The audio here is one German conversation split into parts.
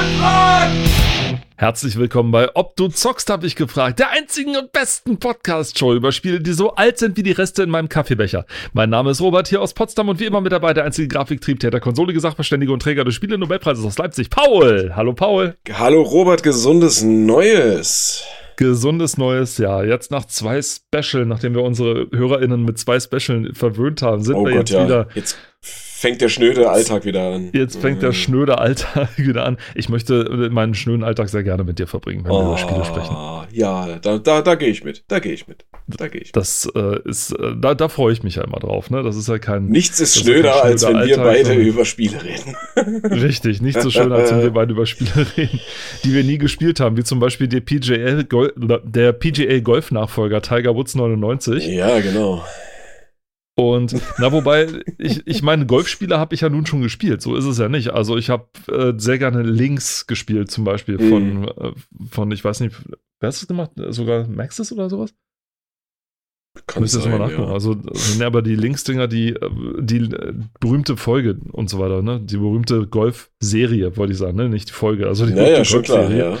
gefragt! Herzlich willkommen bei Ob du zockst, habe ich gefragt. Der einzigen und besten Podcast-Show über Spiele, die so alt sind wie die Reste in meinem Kaffeebecher. Mein Name ist Robert hier aus Potsdam und wie immer mit dabei der einzige Grafiktriebtäter, konsolige Sachverständige und Träger des Spiele-Nobelpreises aus Leipzig, Paul. Hallo Paul. Hallo Robert, gesundes Neues. Gesundes neues Jahr. Jetzt nach zwei Special, nachdem wir unsere HörerInnen mit zwei Special verwöhnt haben, sind Oh wir Gott, jetzt ja. wieder Jetzt fängt der schnöde Alltag wieder an. Jetzt fängt der schnöde Alltag wieder an. Ich möchte meinen schnöden Alltag sehr gerne mit dir verbringen, wenn wir über Spiele sprechen. Ah, Ja, da, da, da gehe ich mit. Da gehe ich mit. Da gehe ich mit. Das äh, ist, äh, da, da freue ich mich ja immer drauf. Ne? Das ist ja kein. Nichts ist das ist schnöder, als wenn schnöder wir Alltag, beide über Spiele reden. Richtig, nicht so schön, als wenn wir beide über Spiele reden, die wir nie gespielt haben, wie zum Beispiel der PGA, Gol der PGA Golf Nachfolger Tiger Woods 99. ja, genau. Und na, wobei, ich, ich meine, Golfspiele habe ich ja nun schon gespielt, so ist es ja nicht. Also ich habe äh, sehr gerne Links gespielt, zum Beispiel von, äh, von ich weiß nicht, wer hat das gemacht? Sogar Maxis oder sowas? Kann Müsste sein, mal nachgucken. ja. Also, ne, aber die Linksdinger, die, äh, die äh, berühmte Folge und so weiter, ne? Die berühmte Golf-Serie, wollte ich sagen, ne? Nicht die Folge, also die Naja, berühmte schon klar, ja.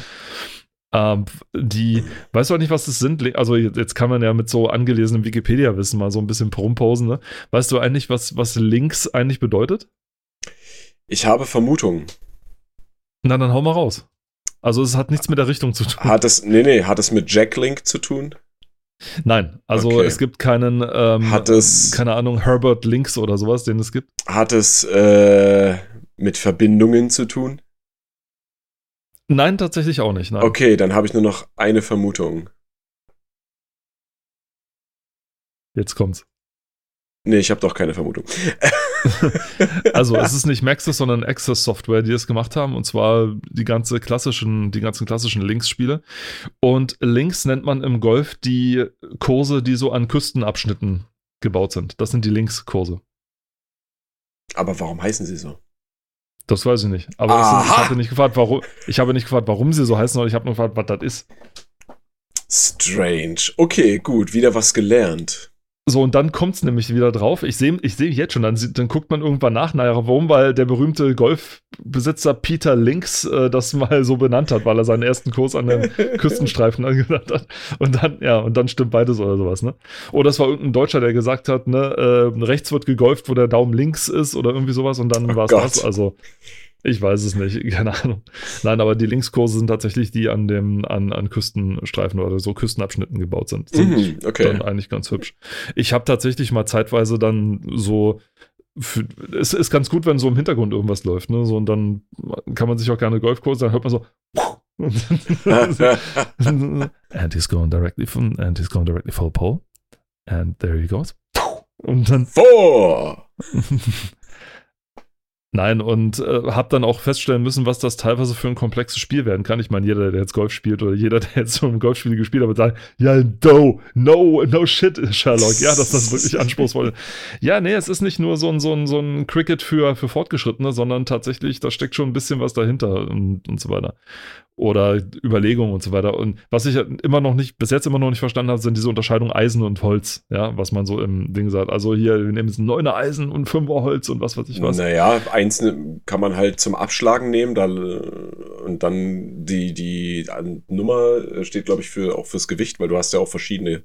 Ähm, die, weißt du auch nicht, was das sind? Also jetzt kann man ja mit so angelesenem Wikipedia-Wissen mal so ein bisschen rumposen, ne? Weißt du eigentlich, was, was Links eigentlich bedeutet? Ich habe Vermutungen. Na, dann hau mal raus. Also es hat nichts mit der Richtung zu tun. Hat es, nee, nee, hat es mit Jacklink zu tun? Nein, also Okay. es gibt keinen, ähm, Hat es- keine Ahnung, Herbert Links oder sowas, den es gibt. Hat es äh, mit Verbindungen zu tun? Nein, tatsächlich auch nicht. Nein. Okay, dann habe ich nur noch eine Vermutung. Jetzt kommt's. Nee, ich habe doch keine Vermutung. Also es ist nicht Maxis, sondern Access Software, die es gemacht haben, und zwar die ganze klassischen, die ganzen klassischen Links-Spiele. Und Links nennt man im Golf die Kurse, die so an Küstenabschnitten gebaut sind. Das sind die Links-Kurse. Aber warum heißen sie so? Das weiß ich nicht. Aber sind, ich Aha! hatte nicht gefragt, warum. Ich habe nicht gefragt, warum sie so heißen, sondern ich habe nur gefragt, was das ist. Strange. Okay, gut, wieder was gelernt. So, und dann kommt es nämlich wieder drauf. Ich sehe ich seh jetzt schon, dann, dann guckt man irgendwann nach, naja, warum, weil der berühmte Golfbesitzer Peter Links äh, das mal so benannt hat, weil er seinen ersten Kurs an den Küstenstreifen angenannt hat. Und dann, ja, und dann stimmt beides oder sowas, ne? Oder es war irgendein Deutscher, der gesagt hat, ne, äh, rechts wird gegolft, wo der Daumen links ist oder irgendwie sowas und dann Oh war es das. Also, ich weiß es nicht, keine Ahnung. Nein, aber die Linkskurse sind tatsächlich die an dem, an, an Küstenstreifen oder so Küstenabschnitten gebaut sind. Sind Mhm, okay. dann eigentlich ganz hübsch. Ich habe tatsächlich mal zeitweise dann so. Für, es ist ganz gut, wenn so im Hintergrund irgendwas läuft, ne? So, und dann kann man sich auch gerne Golfkurse, dann hört man so. and he's going directly from, and he's going directly for the pole. And there he goes. Und dann Vor! Nein, und äh, habe dann auch feststellen müssen, was das teilweise für ein komplexes Spiel werden kann. Ich meine, jeder, der jetzt Golf spielt oder jeder, der jetzt so ein Golfspiel gespielt hat, wird sagen, ja, no, no, no shit, Sherlock. Ja, dass das wirklich anspruchsvoll ist. Ja, nee, es ist nicht nur so ein, so ein, so ein Cricket für, für Fortgeschrittene, sondern tatsächlich, da steckt schon ein bisschen was dahinter und, und so weiter. Oder Überlegungen und so weiter. Und was ich immer noch nicht, bis jetzt immer noch nicht verstanden habe, sind diese Unterscheidungen Eisen und Holz, ja, was man so im Ding sagt. Also hier, wir nehmen jetzt ein 9er Eisen und 5er Holz und was weiß ich was. Naja, eins kann man halt zum Abschlagen nehmen, da, und dann die, die Nummer steht, glaube ich, für, auch fürs Gewicht, weil du hast ja auch verschiedene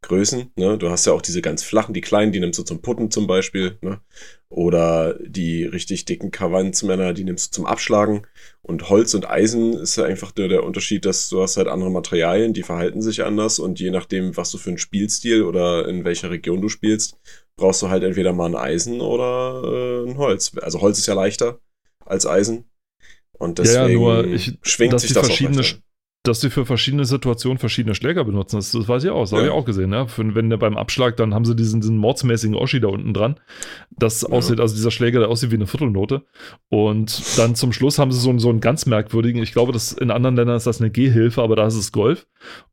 Größen. Ne? Du hast ja auch diese ganz flachen, die kleinen, die nimmst du zum Putten zum Beispiel. Ne? Oder die richtig dicken Kavanzmänner, die nimmst du zum Abschlagen. Und Holz und Eisen ist ja einfach nur der Unterschied, dass du hast halt andere Materialien, die verhalten sich anders und je nachdem, was du für einen Spielstil oder in welcher Region du spielst, brauchst du halt entweder mal ein Eisen oder äh, ein Holz. Also Holz ist ja leichter als Eisen. Und deswegen ja, nur ich- schwingt sich das verschiedene auch leichter. Dass sie für verschiedene Situationen verschiedene Schläger benutzen. Das, das weiß ich auch, das habe Ja. ich auch gesehen. Ja? Für, wenn der beim Abschlag, dann haben sie diesen, diesen mordsmäßigen Oschi da unten dran. Das Ja. aussieht, also dieser Schläger, der aussieht wie eine Viertelnote. Und dann zum Schluss haben sie so, einen- so einen ganz merkwürdigen, ich glaube, das, in anderen Ländern ist das eine Gehhilfe, aber da ist es Golf.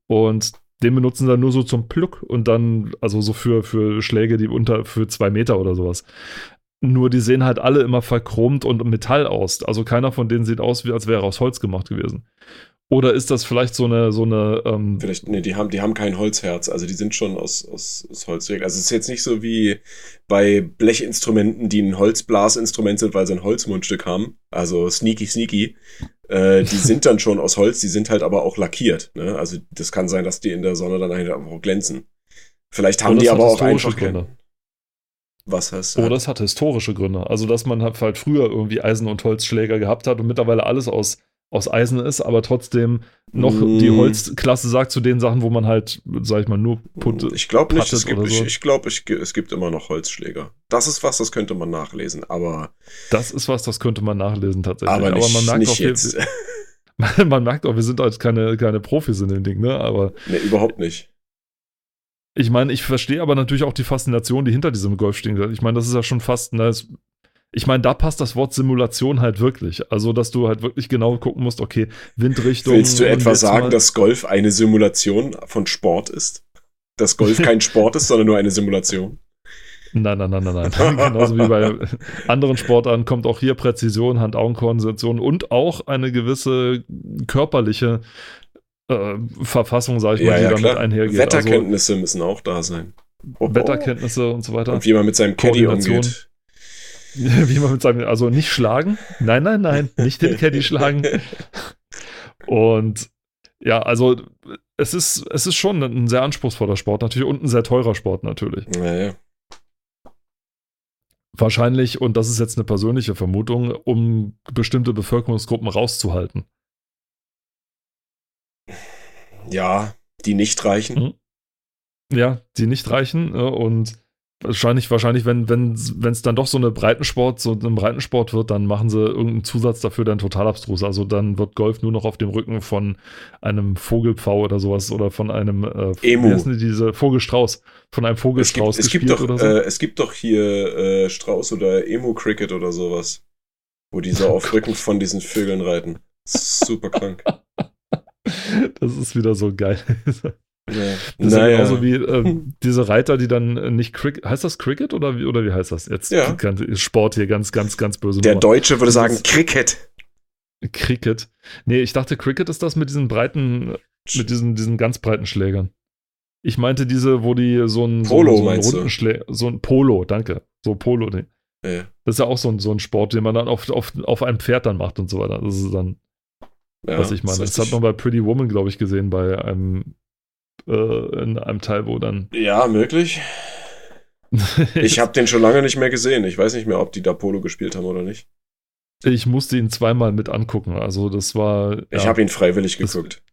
Und den benutzen sie dann nur so zum Pluck und dann, also so für, für Schläge, die unter, für zwei Meter oder sowas. Nur die sehen halt alle immer verchromt und Metall aus. Also keiner von denen sieht aus, wie als wäre er aus Holz gemacht gewesen. Oder ist das vielleicht so eine, so eine, ähm, Vielleicht, nee, die haben, die haben kein Holzherz, also die sind schon aus, aus, aus Holz. Also es ist jetzt nicht so wie bei Blechinstrumenten, die ein Holzblasinstrument sind, weil sie ein Holzmundstück haben. Also sneaky, sneaky. Äh, die sind dann schon aus Holz, die sind halt aber auch lackiert. Ne? Also das kann sein, dass die in der Sonne dann einfach auch glänzen. Vielleicht haben die aber auch einfach. Gründe. Was heißt Oder es hat historische Gründe. Also, dass man halt halt früher irgendwie Eisen- und Holzschläger gehabt hat und mittlerweile alles aus, aus Eisen ist, aber trotzdem noch Mm. die Holzklasse sagt zu den Sachen, wo man halt, sag ich mal, nur Putte. Ich glaube nicht, es gibt, oder ich, so. ich glaube, es gibt immer noch Holzschläger. Das ist was, das könnte man nachlesen, aber, Das ist was, das könnte man nachlesen tatsächlich. aber nicht, man merkt nicht auch, wir- jetzt. man merkt auch, wir sind halt keine, keine Profis in dem Ding, ne? Aber nee, überhaupt nicht. ich meine, ich verstehe aber natürlich auch die Faszination, die hinter diesem Golf steht. Ich meine, das ist ja schon fast, ne, es- ich meine, da passt das Wort Simulation halt wirklich. Also, dass du halt wirklich genau gucken musst, okay, Windrichtung. Willst du etwa sagen, mal- dass Golf eine Simulation von Sport ist? Dass Golf kein Sport ist, sondern nur eine Simulation? Nein, nein, nein, nein, nein. Genauso wie bei anderen Sportarten kommt auch hier Präzision, Hand-Augen-Koordination und auch eine gewisse körperliche äh, Verfassung, sag ich mal, Ja, die ja, damit klar. einhergeht. Also Wetterkenntnisse müssen auch da sein. Oh, Wetterkenntnisse und so weiter. Und wie man mit seinem Caddy umgeht. Wie man mit seinem, also nicht schlagen. Nein, nein, nein, nicht den Caddy schlagen. Und ja, also es ist, es ist schon ein sehr anspruchsvoller Sport natürlich und ein sehr teurer Sport natürlich. Naja. Wahrscheinlich, und das ist jetzt eine persönliche Vermutung, um bestimmte Bevölkerungsgruppen rauszuhalten. Ja, die nicht reichen. Mhm. Ja, die nicht reichen äh, und wahrscheinlich, wahrscheinlich, wenn wenn es dann doch so eine Breitensport, so ein Breitensport wird, dann machen sie irgendeinen Zusatz dafür dann total abstrus. Also dann wird Golf nur noch auf dem Rücken von einem Vogelpfau oder sowas oder von einem äh, Emu. Wie diese Vogelstrauß, von einem Es Vogelstrauß gibt, es, gibt doch, so. äh, es gibt doch hier äh, Strauß oder Emu-Cricket oder sowas. Wo die so auf Rücken von diesen Vögeln reiten. Super krank. das ist wieder so geil. Ja. Das ist Naja. genauso wie äh, diese Reiter, die dann äh, nicht Cricket, heißt das Cricket oder wie, oder wie heißt das? Jetzt Ja. Sport hier, ganz, ganz, ganz böse Der Nummer. Deutsche würde Das sagen ist- Cricket. Cricket. Nee, ich dachte, Cricket ist das mit diesen breiten, mit diesen, diesen ganz breiten Schlägern. Ich meinte diese, wo die so ein, Polo, so, ein- so einen runden Schläger, so ein Polo, danke. So Polo, nee. Ja. Das ist ja auch so ein, so ein Sport, den man dann auf, auf, auf einem Pferd dann macht und so weiter. Das ist dann, Ja, was ich meine. ist Das hat man bei Pretty Woman, glaube ich, gesehen, bei einem, äh, in einem Teil, wo dann. Ja, möglich. Ich habe den schon lange nicht mehr gesehen. Ich weiß nicht mehr, ob die da Polo gespielt haben oder nicht. Ich musste ihn zweimal mit angucken. Also, das war. Ich ja. habe ihn freiwillig Das- geguckt.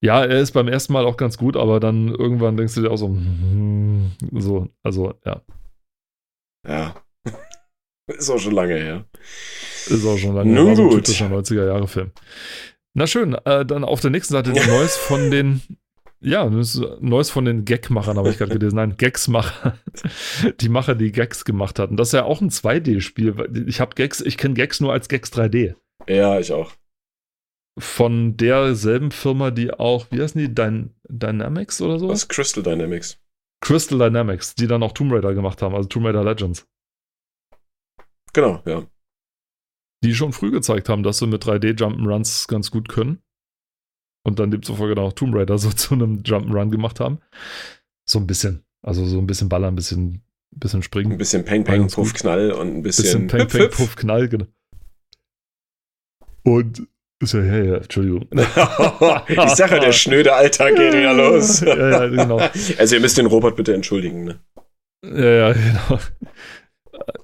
Ja, er ist beim ersten Mal auch ganz gut, aber dann irgendwann denkst du dir auch so, hm, so, also ja, Ja. Ist auch schon lange her. ist auch schon lange. Nun war so ein gut. typischer 90er-Jahre-Film. Na schön, äh, dann auf der nächsten Seite Neues von den, ja, Neues von den Gagmachern, habe ich gerade gelesen. Nein, Gagsmacher. Die Macher, die Gags gemacht hatten. Das ist ja auch ein 2D-Spiel. weil Ich habe Gags, ich kenne Gags nur als Gags 3D. Ja, ich auch. Von derselben Firma, die auch, wie heißen die, Dyn Dynamics oder so? Was? Crystal Dynamics. Crystal Dynamics, die dann auch Tomb Raider gemacht haben, also Tomb Raider Legends. Genau, ja. Die schon früh gezeigt haben, dass sie mit 3D-Jump'n'Runs ganz gut können. Und dann demzufolge dann auch Tomb Raider so zu einem Jump'n'Run gemacht haben. So ein bisschen. Also so ein bisschen Ballern, ein bisschen, bisschen springen. Ein bisschen Peng, Peng, Puff. Knall und ein bisschen, bisschen Peng, Peng. Puff, Knall, genau. Und ist ja, ja, ja, Entschuldigung. ich sag ja, der schnöde Alltag geht wieder los. Ja, ja, genau. Also ihr müsst den Robert bitte entschuldigen. Ne? Ja, ja, genau.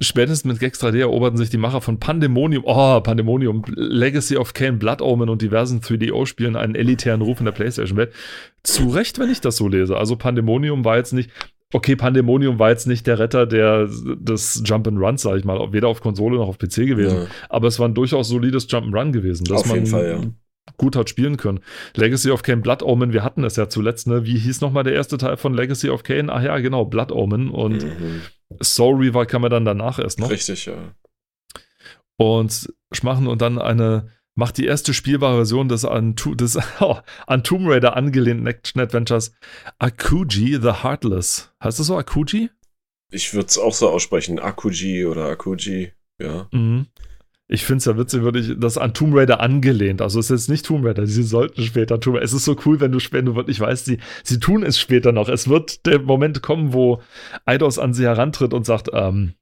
Spätestens mit Gex 3D eroberten sich die Macher von Pandemonium, oh, Pandemonium, Legacy of Kane, Blood Omen und diversen 3DO-Spielen einen elitären Ruf in der PlayStation-Welt. Zu Recht, wenn ich das so lese. Also Pandemonium war jetzt nicht, okay, Pandemonium war jetzt nicht der Retter der, des Jump'n'Runs, sag ich mal, weder auf Konsole noch auf PC gewesen. Ja. Aber es war ein durchaus solides Jump'n'Run gewesen, dass Auf man jeden Fall, ja. gut hat spielen können. Legacy of Kane, Blood Omen, wir hatten es ja zuletzt, ne? Wie hieß nochmal der erste Teil von Legacy of Kane? Ach ja, genau, Blood Omen und Mhm. Soul Reaver kam ja dann danach erst noch. Richtig, ja. Und machen und dann eine, macht die erste spielbare Version des an, des, oh, an Tomb Raider angelehnten Action-Adventures Akuji the Heartless. Heißt das so, Akuji? Ich würde es auch so aussprechen. Akuji oder Akuji. Ja. Mhm. Ich finde es ja witzig, würde ich das an Tomb Raider angelehnt. Also es ist jetzt nicht Tomb Raider, sie sollten später Tomb Raider. Es ist so cool, wenn du, wenn du wirklich weißt, sie, sie tun es später noch. Es wird der Moment kommen, wo Eidos an sie herantritt und sagt, ähm,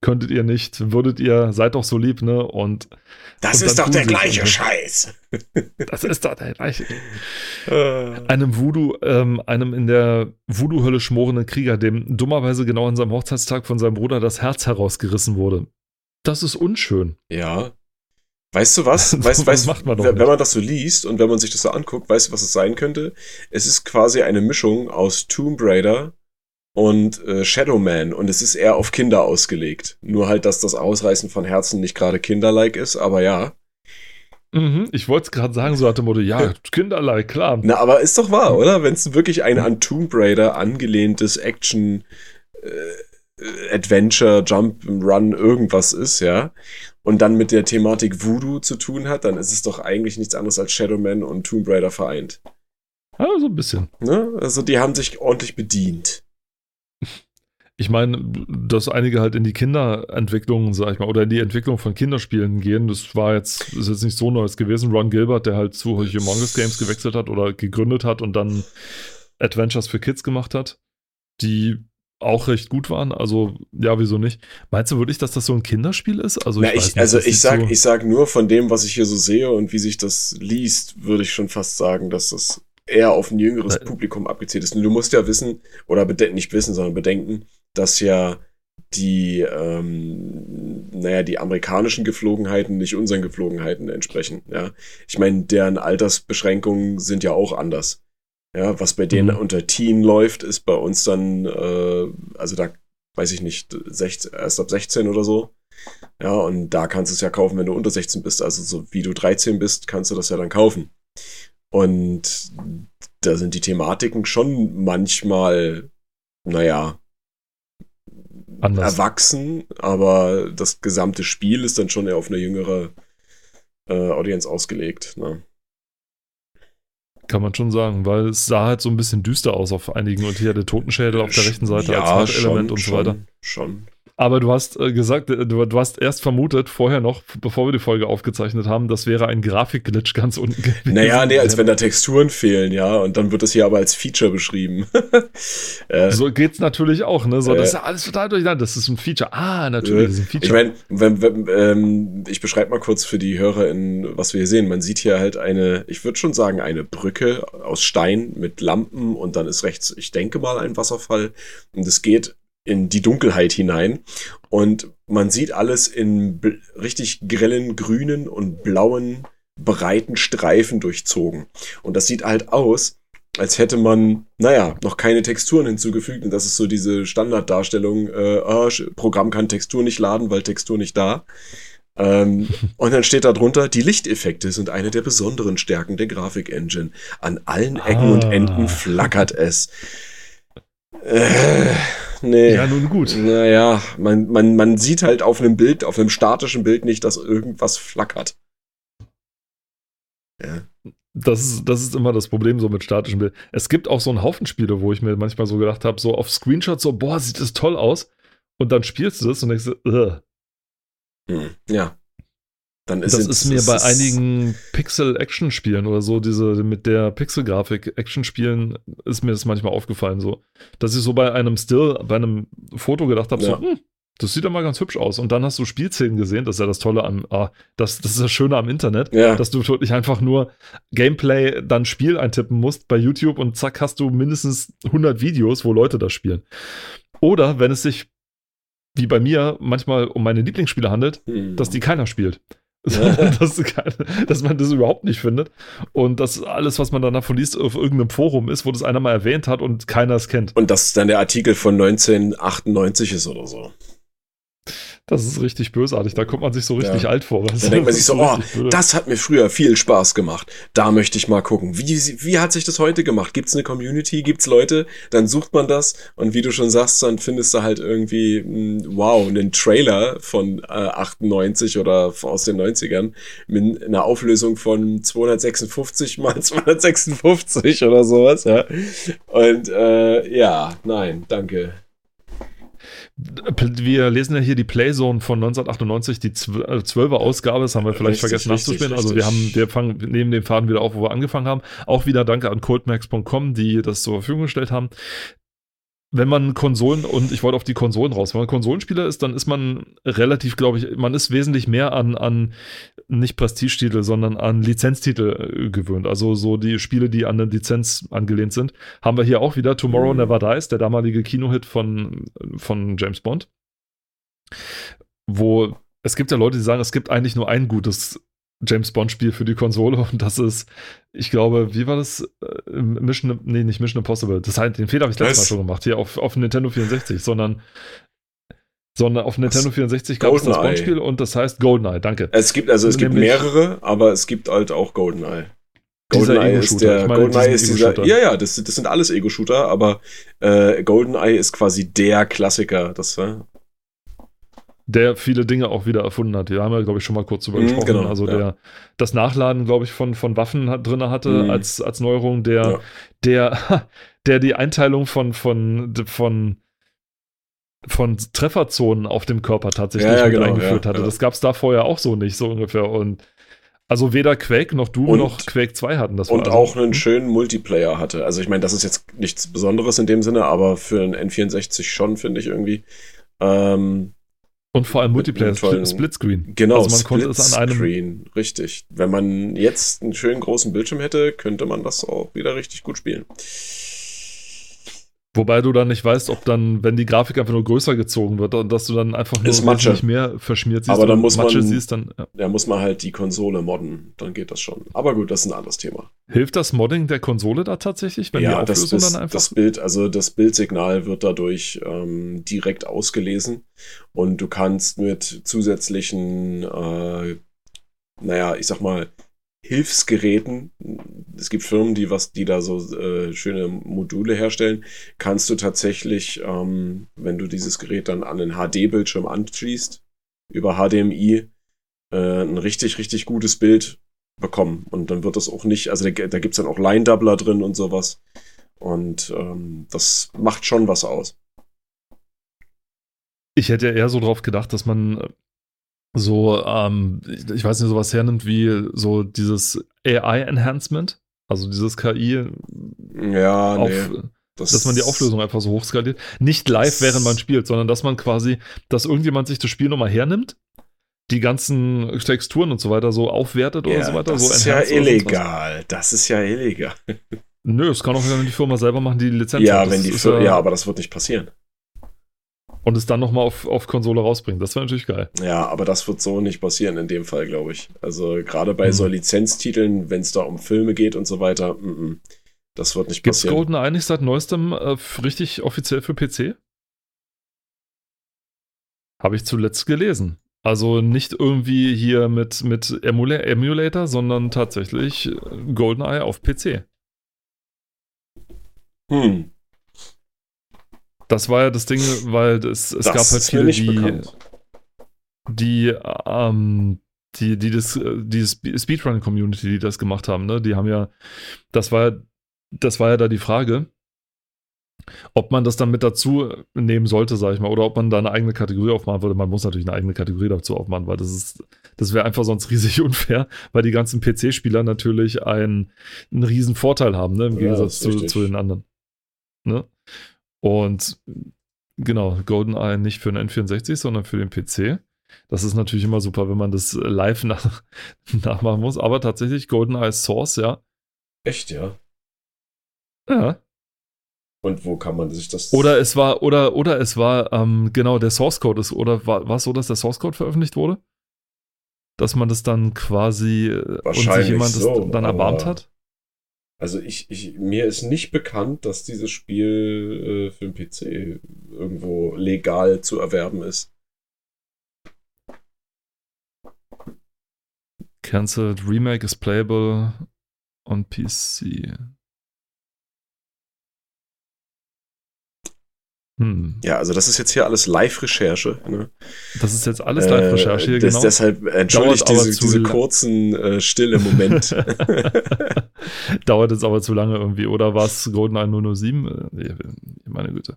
könntet ihr nicht, würdet ihr, seid doch so lieb, ne? Und das und ist doch der gleiche und, Scheiß. Das ist doch der gleiche. einem Voodoo, ähm, einem in der Voodoo-Hölle schmorenden Krieger, dem dummerweise genau an seinem Hochzeitstag von seinem Bruder das Herz herausgerissen wurde. Das ist unschön. Ja. Weißt du was? Weißt, weißt, macht man wenn, wenn man das so liest und wenn man sich das so anguckt, weißt du, was es sein könnte? Es ist quasi eine Mischung aus Tomb Raider und äh, Shadow Man und es ist eher auf Kinder ausgelegt. Nur halt, dass das Ausreißen von Herzen nicht gerade kinderlike ist, aber ja. Mhm, ich wollte es gerade sagen, so hatte Motto, ja, kinderlike, klar. Na, aber ist doch wahr, oder? Wenn es wirklich ein an Tomb Raider angelehntes Action äh, Adventure, Jump, Run, irgendwas ist, ja, und dann mit der Thematik Voodoo zu tun hat, dann ist es doch eigentlich nichts anderes als Shadow Man und Tomb Raider vereint. Ja, so ein bisschen. Ne? Also die haben sich ordentlich bedient. Ich meine, dass einige halt in die Kinderentwicklung, sag ich mal, oder in die Entwicklung von Kinderspielen gehen, das war jetzt, ist jetzt nicht so Neues gewesen. Ron Gilbert, der halt zu Humongous Games gewechselt hat oder gegründet hat und dann Adventures für Kids gemacht hat, die auch recht gut waren. Also, ja, wieso nicht? Meinst du wirklich, dass das so ein Kinderspiel ist? Also, ich, Na, ich nicht, also ich sag, so ich sag nur von dem, was ich hier so sehe und wie sich das liest, würde ich schon fast sagen, dass das eher auf ein jüngeres Nein. Publikum abgezielt ist. Und du musst ja wissen, oder nicht wissen, sondern bedenken, dass ja die, ähm, naja, die amerikanischen Geflogenheiten nicht unseren Geflogenheiten entsprechen. Ja, ich meine, deren Altersbeschränkungen sind ja auch anders. Ja, was bei denen mhm. unter Teen läuft, ist bei uns dann, äh, also da weiß ich nicht, 16, erst ab 16 oder so. Ja, und da kannst du es ja kaufen, wenn du unter 16 bist. Also so wie du 13 bist, kannst du das ja dann kaufen. Und da sind die Thematiken schon manchmal, naja, Anders. erwachsen, aber das gesamte Spiel ist dann schon eher auf eine jüngere äh, Audience ausgelegt. Ne? Kann man schon sagen, weil es sah halt so ein bisschen düster aus auf einigen und hier der Totenschädel auf der rechten Seite ja, als Hauptelement und so weiter. Schon. Aber du hast äh, gesagt, äh, du, du, hast erst vermutet, vorher noch, bevor wir die Folge aufgezeichnet haben, das wäre ein Grafikglitch ganz unten gewesen. Naja, nee, als wenn da Texturen fehlen, ja. Und dann wird das hier aber als Feature beschrieben. äh, so geht's natürlich auch, ne? So, das ist ja alles total durcheinander. Das ist ein Feature. Ah, natürlich, das ist ein Feature. Ich meine, wenn, wenn, ähm, ich beschreibe mal kurz für die Hörer, in, was wir hier sehen. Man sieht hier halt eine, ich würde schon sagen, eine Brücke aus Stein mit Lampen und dann ist rechts, ich denke mal, ein Wasserfall. Und es geht in die Dunkelheit hinein. Und man sieht alles in richtig grellen grünen und blauen, breiten Streifen durchzogen. Und das sieht halt aus, als hätte man, naja, noch keine Texturen hinzugefügt. Und das ist so diese Standarddarstellung, äh, oh, Programm kann Textur nicht laden, weil Textur nicht da. Ähm, und dann steht da drunter, die Lichteffekte sind eine der besonderen Stärken der Grafik-Engine. An allen Ecken ah. und Enden flackert es. Äh, nee. Ja, nun gut. Naja, man, man, man sieht halt auf einem Bild, auf einem statischen Bild nicht, dass irgendwas flackert. Ja. Das ist, das ist immer das Problem so mit statischen Bildern. Es gibt auch so einen Haufen Spiele, wo ich mir manchmal so gedacht habe, so auf Screenshots so, boah, sieht das toll aus. Und dann spielst du das und denkst, Ugh. Hm, ja. Dann ist das ist mir bei einigen Pixel-Action-Spielen oder so, diese mit der Pixel-Grafik-Action-Spielen, ist mir das manchmal aufgefallen, so, dass ich so bei einem Still, bei einem Foto gedacht habe, ja. so, hm, das sieht ja mal ganz hübsch aus. Und dann hast du Spielszenen gesehen, das ist ja das Tolle am, ah, das, das ist das Schöne am Internet, ja. dass du wirklich einfach nur Gameplay, dann Spiel eintippen musst bei YouTube und zack, hast du mindestens 100 Videos, wo Leute das spielen. Oder wenn es sich wie bei mir manchmal um meine Lieblingsspiele handelt, hm. dass die keiner spielt. dass, dass, man das überhaupt nicht findet. Und dass alles, was man dann davon liest, auf irgendeinem Forum ist, wo das einer mal erwähnt hat und keiner es kennt. Und dass dann der Artikel von 1998 ist oder so. Das ist richtig bösartig. Da kommt man sich so richtig ja. alt vor. Da denkt man sich so, oh, das hat mir früher viel Spaß gemacht. Da möchte ich mal gucken. Wie, wie hat sich das heute gemacht? Gibt es eine Community? Gibt es Leute? Dann sucht man das und wie du schon sagst, dann findest du halt irgendwie, hm, wow, einen Trailer von äh, 98 oder aus den 90ern mit einer Auflösung von 256 mal 256 oder sowas. Ja. Und äh, ja, nein, danke. Wir lesen ja hier die Playzone von 1998, die 12er äh, Ausgabe, das haben wir vielleicht richtig, vergessen nachzuspielen. Also wir haben, wir fangen, nehmen den Faden wieder auf, wo wir angefangen haben. Auch wieder danke an coldmax.com, die das zur Verfügung gestellt haben. Wenn man Konsolen und ich wollte auf die Konsolen raus, wenn man Konsolenspieler ist, dann ist man relativ, glaube ich, man ist wesentlich mehr an, an nicht Prestigetitel, sondern an Lizenztitel äh, gewöhnt. Also so die Spiele, die an eine Lizenz angelehnt sind. Haben wir hier auch wieder Tomorrow mhm. Never Dies, der damalige Kinohit von, von James Bond. Wo es gibt ja Leute, die sagen, es gibt eigentlich nur ein gutes James Bond-Spiel für die Konsole und das ist, ich glaube, wie war das? Äh, Mission, nee, nicht Mission Impossible. Das heißt, den Fehler habe ich letztes Mal schon gemacht, hier auf, auf Nintendo 64, sondern, sondern auf Nintendo 64 gab es das Bond-Spiel und das heißt GoldenEye, danke. Es gibt, also es gibt mehrere, aber es gibt halt auch GoldenEye. GoldenEye ist der, meine, GoldenEye ist dieser, ja, ja, das, das sind alles Ego-Shooter, aber äh, GoldenEye ist quasi der Klassiker, das, äh, der viele Dinge auch wieder erfunden hat. Wir haben ja, glaube ich, schon mal kurz drüber mhm, gesprochen. Genau, also ja. der das Nachladen, glaube ich, von, von Waffen hat, drin hatte mhm. als, als Neuerung, der, ja. der, der die Einteilung von, von, von, von Trefferzonen auf dem Körper tatsächlich ja, genau, eingeführt hatte. Das gab es da vorher auch so nicht, so ungefähr. Und also weder Quake noch Doom und, noch Quake 2 hatten das. Und also, auch einen schönen Multiplayer hatte. Also ich meine, das ist jetzt nichts Besonderes in dem Sinne, aber für ein N64 schon, finde ich irgendwie. Ähm, und vor allem Multiplayer, tollen, Splitscreen. Genau, also man konnte es an einem Screen, richtig. Wenn man jetzt einen schönen großen Bildschirm hätte, könnte man das auch wieder richtig gut spielen. Wobei du dann nicht weißt, ob dann, wenn die Grafik einfach nur größer gezogen wird und dass du dann einfach nur nicht mehr verschmiert siehst. Aber dann muss Matsche man, siehst, dann, ja. ja. muss man halt die Konsole modden, dann geht das schon. Aber gut, das ist ein anderes Thema. Hilft das Modding der Konsole da tatsächlich, wenn ja, die Auflösung das, das, dann einfach... das Bild, also das Bildsignal wird dadurch ähm, direkt ausgelesen und du kannst mit zusätzlichen, äh, naja, ich sag mal, Hilfsgeräten, es gibt Firmen, die was, die da so äh, schöne Module herstellen, kannst du tatsächlich, ähm, wenn du dieses Gerät dann an einen HD-Bildschirm anschließt, über HDMI, äh, ein richtig, richtig gutes Bild bekommen. Und dann wird das auch nicht, also da, da gibt es dann auch Line-Doubler drin und sowas. Und ähm, das macht schon was aus. Ich hätte eher so drauf gedacht, dass man so, ähm, ich weiß nicht, sowas hernimmt wie so dieses AI-Enhancement, also dieses KI. Ja, auf, nee. Das dass man die Auflösung einfach so hochskaliert. Nicht live, während man spielt, sondern dass man quasi, dass irgendjemand sich das Spiel nochmal hernimmt, die ganzen Texturen und so weiter so aufwertet ja, oder so weiter. Das so ist ja illegal. Das ist ja illegal. Nö, das kann auch wenn die Firma selber machen, die Lizenz Ja, hat. wenn die Firma, ja, aber das wird nicht passieren und es dann nochmal auf, auf Konsole rausbringen. Das wäre natürlich geil. Ja, aber das wird so nicht passieren in dem Fall, glaube ich. Also gerade bei mhm. so Lizenztiteln, wenn es da um Filme geht und so weiter, m -m, das wird nicht Gibt's passieren. Golden eigentlich seit neuestem äh, richtig offiziell für PC? Habe ich zuletzt gelesen. Also nicht irgendwie hier mit, mit Emula Emulator, sondern tatsächlich GoldenEye auf PC. Hm. Das war ja das Ding, weil es, es gab halt viele, die, die, ähm, die, die das, die Speedrun-Community, die das gemacht haben, ne? Die haben ja, das war, das war ja da die Frage, ob man das dann mit dazu nehmen sollte, sag ich mal, oder ob man da eine eigene Kategorie aufmachen würde. Man muss natürlich eine eigene Kategorie dazu aufmachen, weil das ist, das wäre einfach sonst riesig unfair, weil die ganzen PC-Spieler natürlich einen, einen riesen Vorteil haben, ne, im Gegensatz ja, zu, zu, den anderen. Ne? Und genau, GoldenEye nicht für den N64, sondern für den PC. Das ist natürlich immer super, wenn man das live nach, nachmachen muss. Aber tatsächlich GoldenEye Source, ja. Echt, ja? Ja. Und wo kann man sich das. Oder es war, oder, oder es war, ähm, genau, der Source Code ist, oder war, war es so, dass der Source Code veröffentlicht wurde? Dass man das dann quasi äh, und sich jemand so, das dann erbarmt hat? Also ich, ich, mir ist nicht bekannt, dass dieses Spiel äh, für den PC irgendwo legal zu erwerben ist. Cancelled Remake is playable on PC. Hm. Ja, also das ist jetzt hier alles Live-Recherche. Ne? Das ist jetzt alles Live-Recherche hier, äh, genau. Deshalb entschuldigt diese, diese kurzen äh, stille Moment. Dauert jetzt aber zu lange irgendwie. Oder war es GoldenEye 007? Äh, meine Güte.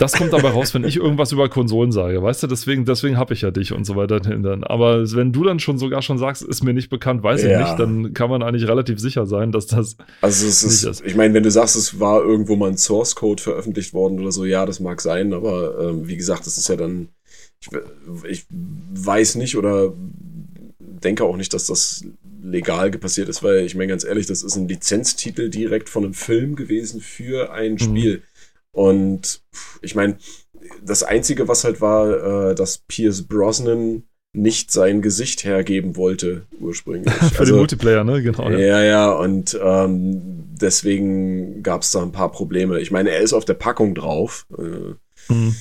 Das kommt aber raus, wenn ich irgendwas über Konsolen sage, weißt du, deswegen, deswegen habe ich ja dich und so weiter. Aber wenn du dann schon sogar schon sagst, ist mir nicht bekannt, weiß ja. ich nicht, dann kann man eigentlich relativ sicher sein, dass das. Also es ist, ist. ich meine, wenn du sagst, es war irgendwo mal ein Source Code veröffentlicht worden oder so, ja, das mag sein, aber ähm, wie gesagt, das ist ja dann. Ich, ich weiß nicht oder denke auch nicht, dass das legal passiert ist, weil ich meine ganz ehrlich, das ist ein Lizenztitel direkt von einem Film gewesen für ein mhm. Spiel. Mhm. Und ich meine, das Einzige, was halt war, äh, dass Pierce Brosnan nicht sein Gesicht hergeben wollte, ursprünglich. Für also, den Multiplayer, ne? Genau. Ja, ja, ja und ähm, deswegen gab es da ein paar Probleme. Ich meine, er ist auf der Packung drauf. Äh, mhm.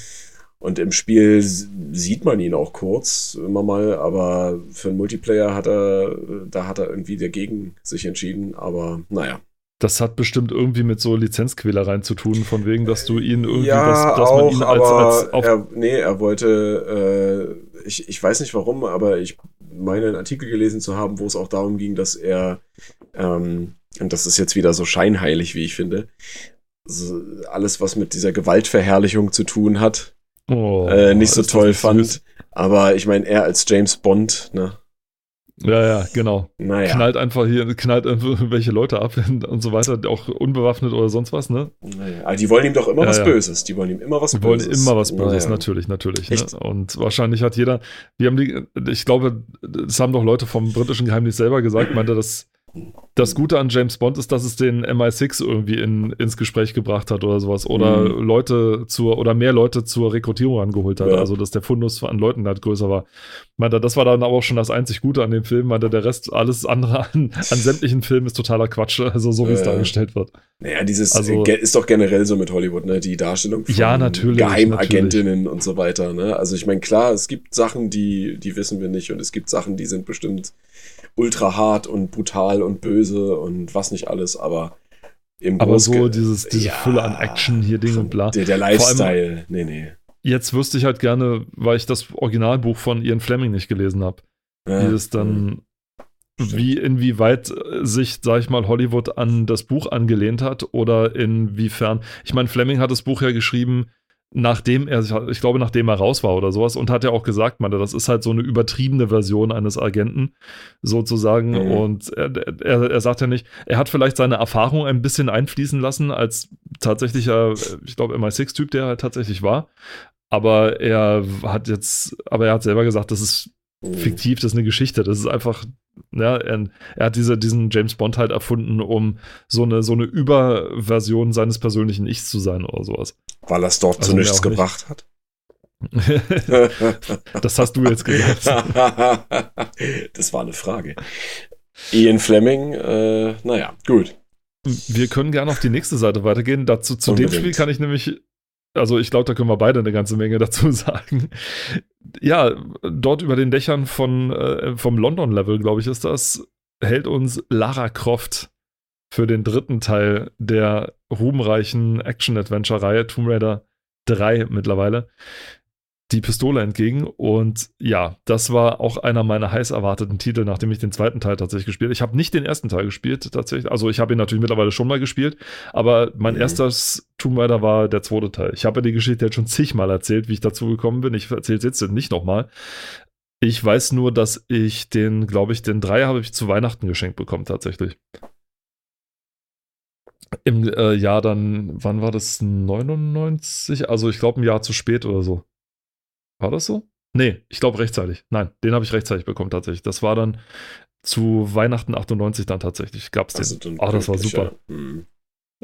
Und im Spiel sieht man ihn auch kurz immer mal, aber für einen Multiplayer hat er, da hat er irgendwie dagegen sich entschieden. Aber naja. Das hat bestimmt irgendwie mit so Lizenzquälereien zu tun, von wegen, dass du ihn irgendwie, ja, dass, dass auch, man ihn als, als auf er, nee, er wollte, äh, ich, ich weiß nicht warum, aber ich meine einen Artikel gelesen zu haben, wo es auch darum ging, dass er, ähm, und das ist jetzt wieder so scheinheilig, wie ich finde, so alles, was mit dieser Gewaltverherrlichung zu tun hat, oh, äh, nicht so toll fand. Süß. Aber ich meine, er als James Bond, ne? Ja, ja, genau. Naja. Knallt einfach hier, knallt einfach welche Leute ab und so weiter, auch unbewaffnet oder sonst was, ne? Naja, aber die wollen ihm doch immer ja, was ja. Böses. Die wollen ihm immer was die Böses. Die wollen immer was Böses, naja. natürlich, natürlich. Ne? Und wahrscheinlich hat jeder, die haben die, ich glaube, das haben doch Leute vom britischen Geheimnis selber gesagt, meinte, dass das Gute an James Bond ist, dass es den MI6 irgendwie in, ins Gespräch gebracht hat oder sowas. Oder mhm. Leute zur, oder mehr Leute zur Rekrutierung angeholt hat. Ja. Also, dass der Fundus an Leuten halt größer war. Meinte, das war dann aber auch schon das einzig Gute an dem Film. Meinte, der Rest, alles andere an, an sämtlichen Filmen ist totaler Quatsch. Also, so wie es dargestellt wird. Naja, dieses also, ist doch generell so mit Hollywood, ne? Die Darstellung von ja, natürlich, Geheimagentinnen natürlich. und so weiter, ne? Also, ich meine, klar, es gibt Sachen, die, die wissen wir nicht und es gibt Sachen, die sind bestimmt ultra hart und brutal und böse und was nicht alles, aber im Aber Groß so dieses, diese ja, Fülle an Action hier, Ding und bla. Der, der Lifestyle, allem, nee, nee. Jetzt wüsste ich halt gerne, weil ich das Originalbuch von Ian Fleming nicht gelesen habe, ja, wie es dann, ja. wie inwieweit sich, sag ich mal, Hollywood an das Buch angelehnt hat oder inwiefern. Ich meine, Fleming hat das Buch ja geschrieben, nachdem er, ich glaube, nachdem er raus war oder sowas und hat ja auch gesagt, man, das ist halt so eine übertriebene Version eines Agenten sozusagen mhm. und er, er, er sagt ja nicht, er hat vielleicht seine Erfahrung ein bisschen einfließen lassen als tatsächlicher, ich glaube, MI6-Typ, der er halt tatsächlich war, aber er hat jetzt, aber er hat selber gesagt, das ist. Fiktiv, das ist eine Geschichte, das ist einfach ja, er, er, hat diese, diesen James Bond halt erfunden, um so eine, so eine Überversion seines persönlichen Ichs zu sein oder sowas. Weil er es dort also zu nichts gebracht nicht. hat. das hast du jetzt gesagt. das war eine Frage. Ian Fleming, äh, naja, gut. Wir können gerne auf die nächste Seite weitergehen. Dazu zu Unbedingt. dem Spiel kann ich nämlich also ich glaube, da können wir beide eine ganze Menge dazu sagen. Ja, dort über den Dächern von, äh, vom London-Level, glaube ich, ist das, hält uns Lara Croft für den dritten Teil der ruhmreichen Action-Adventure-Reihe Tomb Raider 3 mittlerweile die Pistole entgegen. Und ja, das war auch einer meiner heiß erwarteten Titel, nachdem ich den zweiten Teil tatsächlich gespielt habe. Ich habe nicht den ersten Teil gespielt, tatsächlich. Also ich habe ihn natürlich mittlerweile schon mal gespielt, aber mein mhm. erstes Tomb Raider war der zweite Teil. Ich habe die Geschichte jetzt schon zigmal erzählt, wie ich dazu gekommen bin. Ich erzähle es jetzt nicht nochmal. Ich weiß nur, dass ich den, glaube ich, den Dreier habe ich zu Weihnachten geschenkt bekommen, tatsächlich. Im äh, Jahr dann, wann war das? 99? Also ich glaube ein Jahr zu spät oder so. War das so? Nee, ich glaube rechtzeitig. Nein, den habe ich rechtzeitig bekommen tatsächlich. Das war dann zu Weihnachten 98 dann tatsächlich. Gab es den. Ah, das war super. Mhm.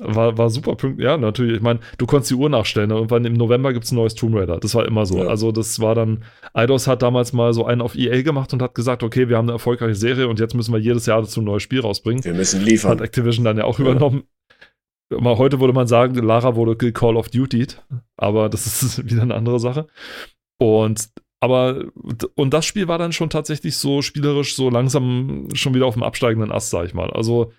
War, war super pünktlich. Ja, natürlich. Ich meine, du konntest die Uhr nachstellen. Ne? Irgendwann im November gibt es ein neues Tomb Raider. Das war immer so. Ja. Also, das war dann. Eidos hat damals mal so einen auf EA gemacht und hat gesagt: Okay, wir haben eine erfolgreiche Serie und jetzt müssen wir jedes Jahr dazu ein neues Spiel rausbringen. Wir müssen liefern. Hat Activision dann ja auch ja. übernommen. Mal heute würde man sagen, Lara wurde Call of Duty, aber das ist wieder eine andere Sache. Und aber und das Spiel war dann schon tatsächlich so spielerisch so langsam schon wieder auf dem absteigenden Ast, sag ich mal. Also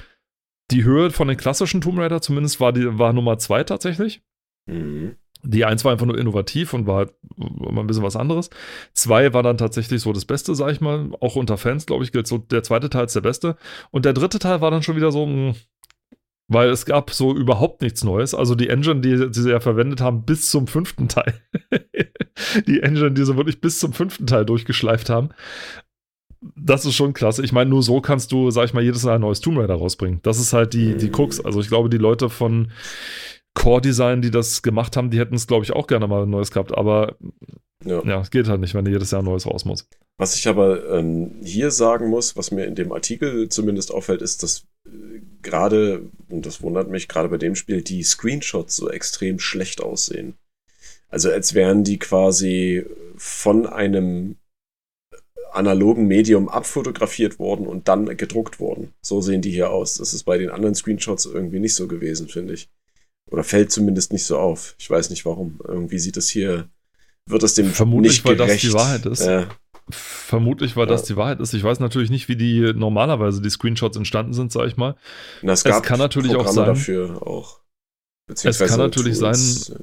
die Höhe von den klassischen Tomb Raider zumindest war die war Nummer zwei tatsächlich. Mhm. Die eins war einfach nur innovativ und war halt mal ein bisschen was anderes. Zwei war dann tatsächlich so das Beste, sag ich mal. Auch unter Fans, glaube ich, gilt so der zweite Teil ist der beste. Und der dritte Teil war dann schon wieder so, hm, Weil es gab so überhaupt nichts Neues. Also die Engine, die, die sie ja verwendet haben, bis zum fünften Teil. die Engine, die sie wirklich bis zum fünften Teil durchgeschleift haben. Das ist schon klasse. Ich meine, nur so kannst du, sag ich mal, jedes Jahr ein neues Tomb Raider rausbringen. Das ist halt die, die Krux. Also ich glaube, die Leute von Core Design, die das gemacht haben, die hätten es, glaube ich, auch gerne mal ein neues gehabt. Aber ja. ja, geht halt nicht, wenn jedes Jahr ein neues raus muss. Was ich aber ähm, hier sagen muss, was mir in dem Artikel zumindest auffällt, ist, dass äh, gerade, und das wundert mich, gerade bei dem Spiel, die Screenshots so extrem schlecht aussehen. Also als wären die quasi von einem analogen Medium abfotografiert worden und dann gedruckt worden. So sehen die hier aus. Das ist bei den anderen Screenshots irgendwie nicht so gewesen, finde ich. Oder fällt zumindest nicht so auf. Ich weiß nicht warum. Irgendwie sieht es hier, wird es dem Vermutlich, nicht weil gerecht. das die Wahrheit ist. Äh, Vermutlich, weil ja. das die Wahrheit ist. Ich weiß natürlich nicht, wie die normalerweise die Screenshots entstanden sind, sag ich mal. Na, es, es kann natürlich Programme auch sein. dafür auch. Es kann natürlich Tools. sein,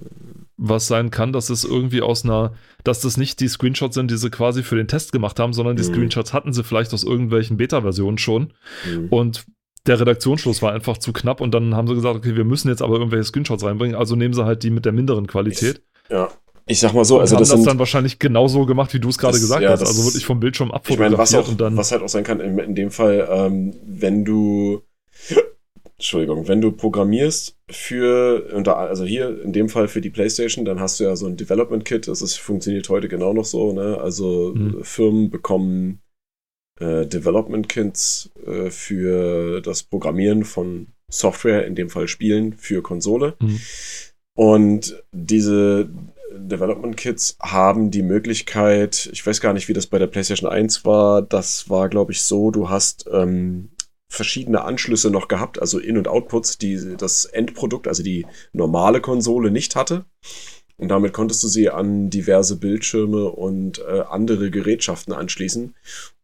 was sein kann, dass es irgendwie aus einer, dass das nicht die Screenshots sind, die sie quasi für den Test gemacht haben, sondern die mhm. Screenshots hatten sie vielleicht aus irgendwelchen Beta-Versionen schon. Mhm. Und der Redaktionsschluss war einfach zu knapp und dann haben sie gesagt, okay, wir müssen jetzt aber irgendwelche Screenshots reinbringen, also nehmen sie halt die mit der minderen Qualität. Ich, ja. Ich sag mal so, also haben das, sind, dann wahrscheinlich genauso gemacht, wie du es gerade gesagt ja, hast. Also wirklich vom Bildschirm abfotografiert ich mein, was auch, und dann. Was halt auch sein kann, in, in dem Fall, ähm, wenn du Entschuldigung, wenn du programmierst für, also hier in dem Fall für die PlayStation, dann hast du ja so ein Development Kit, das ist, funktioniert heute genau noch so, ne? Also hm. Firmen bekommen äh, Development Kits äh, für das Programmieren von Software, in dem Fall Spielen für Konsole. Hm. Und diese Development Kits haben die Möglichkeit, ich weiß gar nicht, wie das bei der PlayStation 1 war, das war, glaube ich, so, du hast ähm, verschiedene Anschlüsse noch gehabt, also In- und Outputs, die das Endprodukt, also die normale Konsole nicht hatte. Und damit konntest du sie an diverse Bildschirme und äh, andere Gerätschaften anschließen.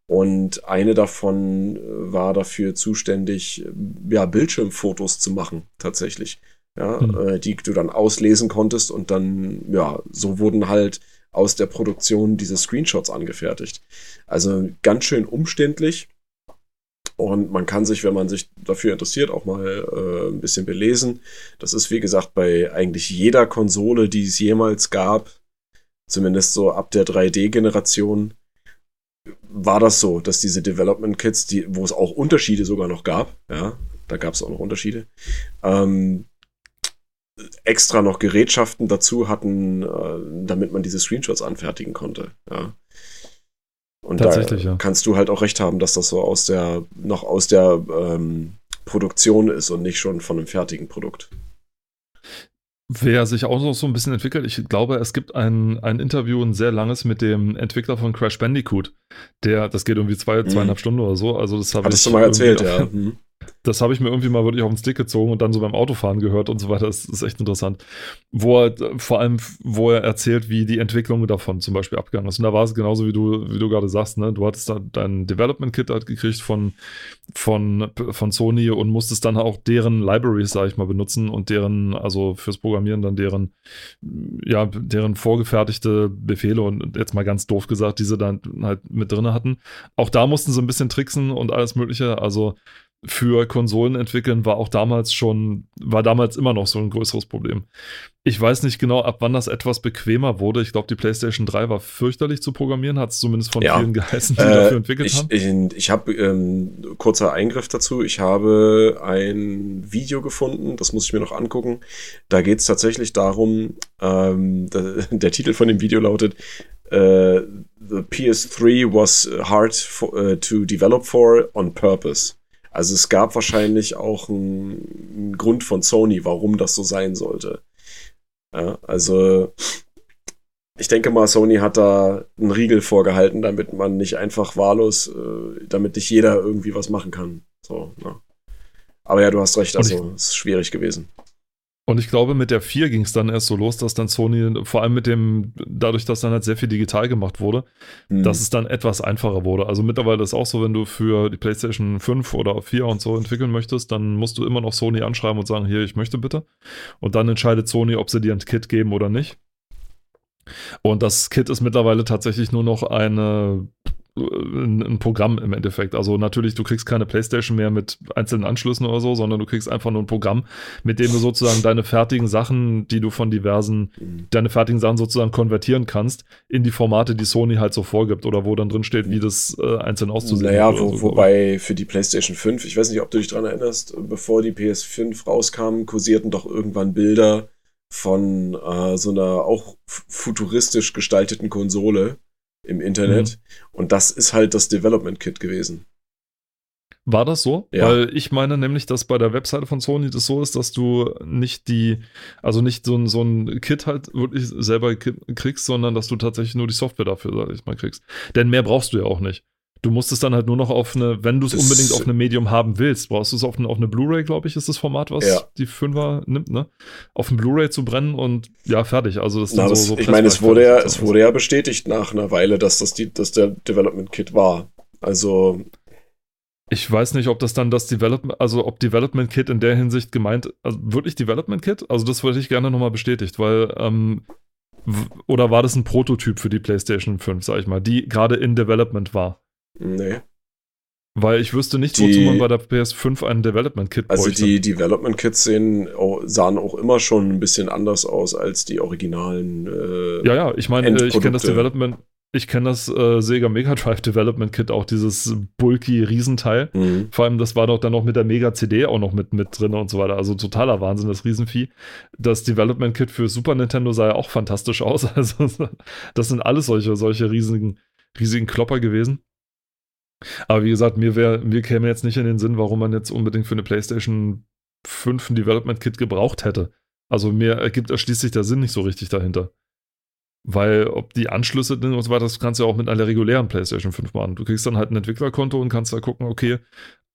Und eine davon äh, war dafür zuständig, ja, Bildschirmfotos zu machen, tatsächlich ja, mhm. äh, die du dann auslesen konntest und dann, ja, so wurden halt aus der Produktion diese Screenshots angefertigt. Also ganz schön umständlich. Und man kann sich, wenn man sich dafür interessiert, auch mal äh, ein bisschen belesen. Das ist, wie gesagt, bei eigentlich jeder Konsole, die es jemals gab, zumindest so ab der 3D-Generation, war das so, dass diese Development Kits, die, wo es auch Unterschiede sogar noch gab, ja, da gab es auch noch Unterschiede, ähm, extra noch Gerätschaften dazu hatten, äh, damit man diese Screenshots anfertigen konnte. Ja. Und da ja. kannst du halt auch recht haben, dass das so aus der, noch aus der ähm, Produktion ist und nicht schon von einem fertigen Produkt. Wer sich auch noch so ein bisschen entwickelt, ich glaube, es gibt ein, ein Interview, ein sehr langes mit dem Entwickler von Crash Bandicoot. Der, das geht irgendwie zwei, mhm. zweieinhalb Stunden oder so. Also das habe ich. Hattest du mal erzählt, ja. Mhm das habe ich mir irgendwie mal wirklich auf den Stick gezogen und dann so beim Autofahren gehört und so weiter. Das ist echt interessant. Wo er, vor allem, wo er erzählt, wie die Entwicklung davon zum Beispiel abgegangen ist. Und da war es genauso, wie du, wie du gerade sagst, ne? Du hattest da dein Development Kit halt gekriegt von, von, von Sony und musstest dann auch deren Libraries, sage ich mal, benutzen und deren, also fürs Programmieren dann deren, ja, deren vorgefertigte Befehle und jetzt mal ganz doof gesagt, diese dann halt mit drin hatten. Auch da mussten sie ein bisschen tricksen und alles Mögliche. Also für Konsolen entwickeln war auch damals schon, war damals immer noch so ein größeres Problem. Ich weiß nicht genau, ab wann das etwas bequemer wurde. Ich glaube, die PlayStation 3 war fürchterlich zu programmieren, hat es zumindest von ja. vielen geheißen, die äh, dafür entwickelt ich, haben. Ich, ich habe, ähm, kurzer Eingriff dazu, ich habe ein Video gefunden, das muss ich mir noch angucken. Da geht es tatsächlich darum, ähm, der, der, Titel von dem Video lautet, uh, The PS3 was hard for, uh, to develop for on purpose. Also es gab wahrscheinlich auch einen, einen Grund von Sony, warum das so sein sollte. Ja, also ich denke mal, Sony hat da einen Riegel vorgehalten, damit man nicht einfach wahllos, äh, damit nicht jeder irgendwie was machen kann. So, ne? Aber ja, du hast recht, also es ist schwierig gewesen. Und ich glaube, mit der 4 ging es dann erst so los, dass dann Sony, vor allem mit dem, dadurch, dass dann halt sehr viel digital gemacht wurde, mhm. dass es dann etwas einfacher wurde. Also mittlerweile ist auch so, wenn du für die PlayStation 5 oder 4 und so entwickeln möchtest, dann musst du immer noch Sony anschreiben und sagen, hier, ich möchte bitte. Und dann entscheidet Sony, ob sie dir ein Kit geben oder nicht. Und das Kit ist mittlerweile tatsächlich nur noch eine ein, ein, Programm im Endeffekt. Also natürlich, du kriegst keine Playstation mehr mit einzelnen Anschlüssen oder so, sondern du kriegst einfach nur ein Programm, mit dem du sozusagen deine fertigen Sachen, die du von diversen, deine fertigen Sachen sozusagen konvertieren kannst, in die Formate, die Sony halt so vorgibt oder wo dann drin steht, wie das äh, einzeln auszusehen Naja, wo, so, wobei für die Playstation 5, ich weiß nicht, ob du dich dran erinnerst, bevor die PS5 rauskam, kursierten doch irgendwann Bilder von äh, so einer auch futuristisch gestalteten Konsole im Internet. Mhm. Und das ist halt das Development Kit gewesen. War das so? Ja. Weil ich meine nämlich, dass bei der Webseite von Sony das so ist, dass du nicht die, also nicht so ein, so ein Kit halt wirklich selber kriegst, sondern dass du tatsächlich nur die Software dafür, sag ich mal, kriegst. Denn mehr brauchst du ja auch nicht. Du musst es dann halt nur noch auf eine, wenn du es unbedingt auf eine Medium haben willst, brauchst du es auf eine, auf eine Blu-ray, glaube ich, ist das Format, was ja. die 5er nimmt, ne? Auf ein Blu-ray zu brennen und ja, fertig. Also das ist Na, so, so Ich meine, es wurde ja, es wurde ja bestätigt nach einer Weile, dass das die, dass der Development Kit war. Also. Ich weiß nicht, ob das dann das Development, also ob Development Kit in der Hinsicht gemeint, also wirklich Development Kit? Also das würde ich gerne nochmal bestätigt, weil ähm, oder war das ein Prototyp für die PlayStation 5, sag ich mal, die gerade in Development war? Nee. Weil ich wüsste nicht, die, wozu man bei der PS5 einen Development Kit Also bräuchte. die Development Kits sehen, sahen auch immer schon ein bisschen anders aus als die originalen. Äh, ja, ja, ich meine, ich kenne das Development, ich kenne das äh, Sega Mega Drive Development Kit, auch dieses bulky Riesenteil. Mhm. Vor allem, das war doch dann noch mit der Mega CD auch noch mit, mit drin und so weiter. Also totaler Wahnsinn, das Riesenvieh. Das Development Kit für Super Nintendo sah ja auch fantastisch aus. Also, das sind alles solche, solche riesigen, riesigen Klopper gewesen. Aber wie gesagt, mir, wär, mir käme jetzt nicht in den Sinn, warum man jetzt unbedingt für eine PlayStation 5 ein Development Kit gebraucht hätte. Also mir ergibt erschließt sich der Sinn nicht so richtig dahinter. Weil ob die Anschlüsse und so weiter, das kannst du ja auch mit einer regulären PlayStation 5 machen. Du kriegst dann halt ein Entwicklerkonto und kannst da gucken, okay,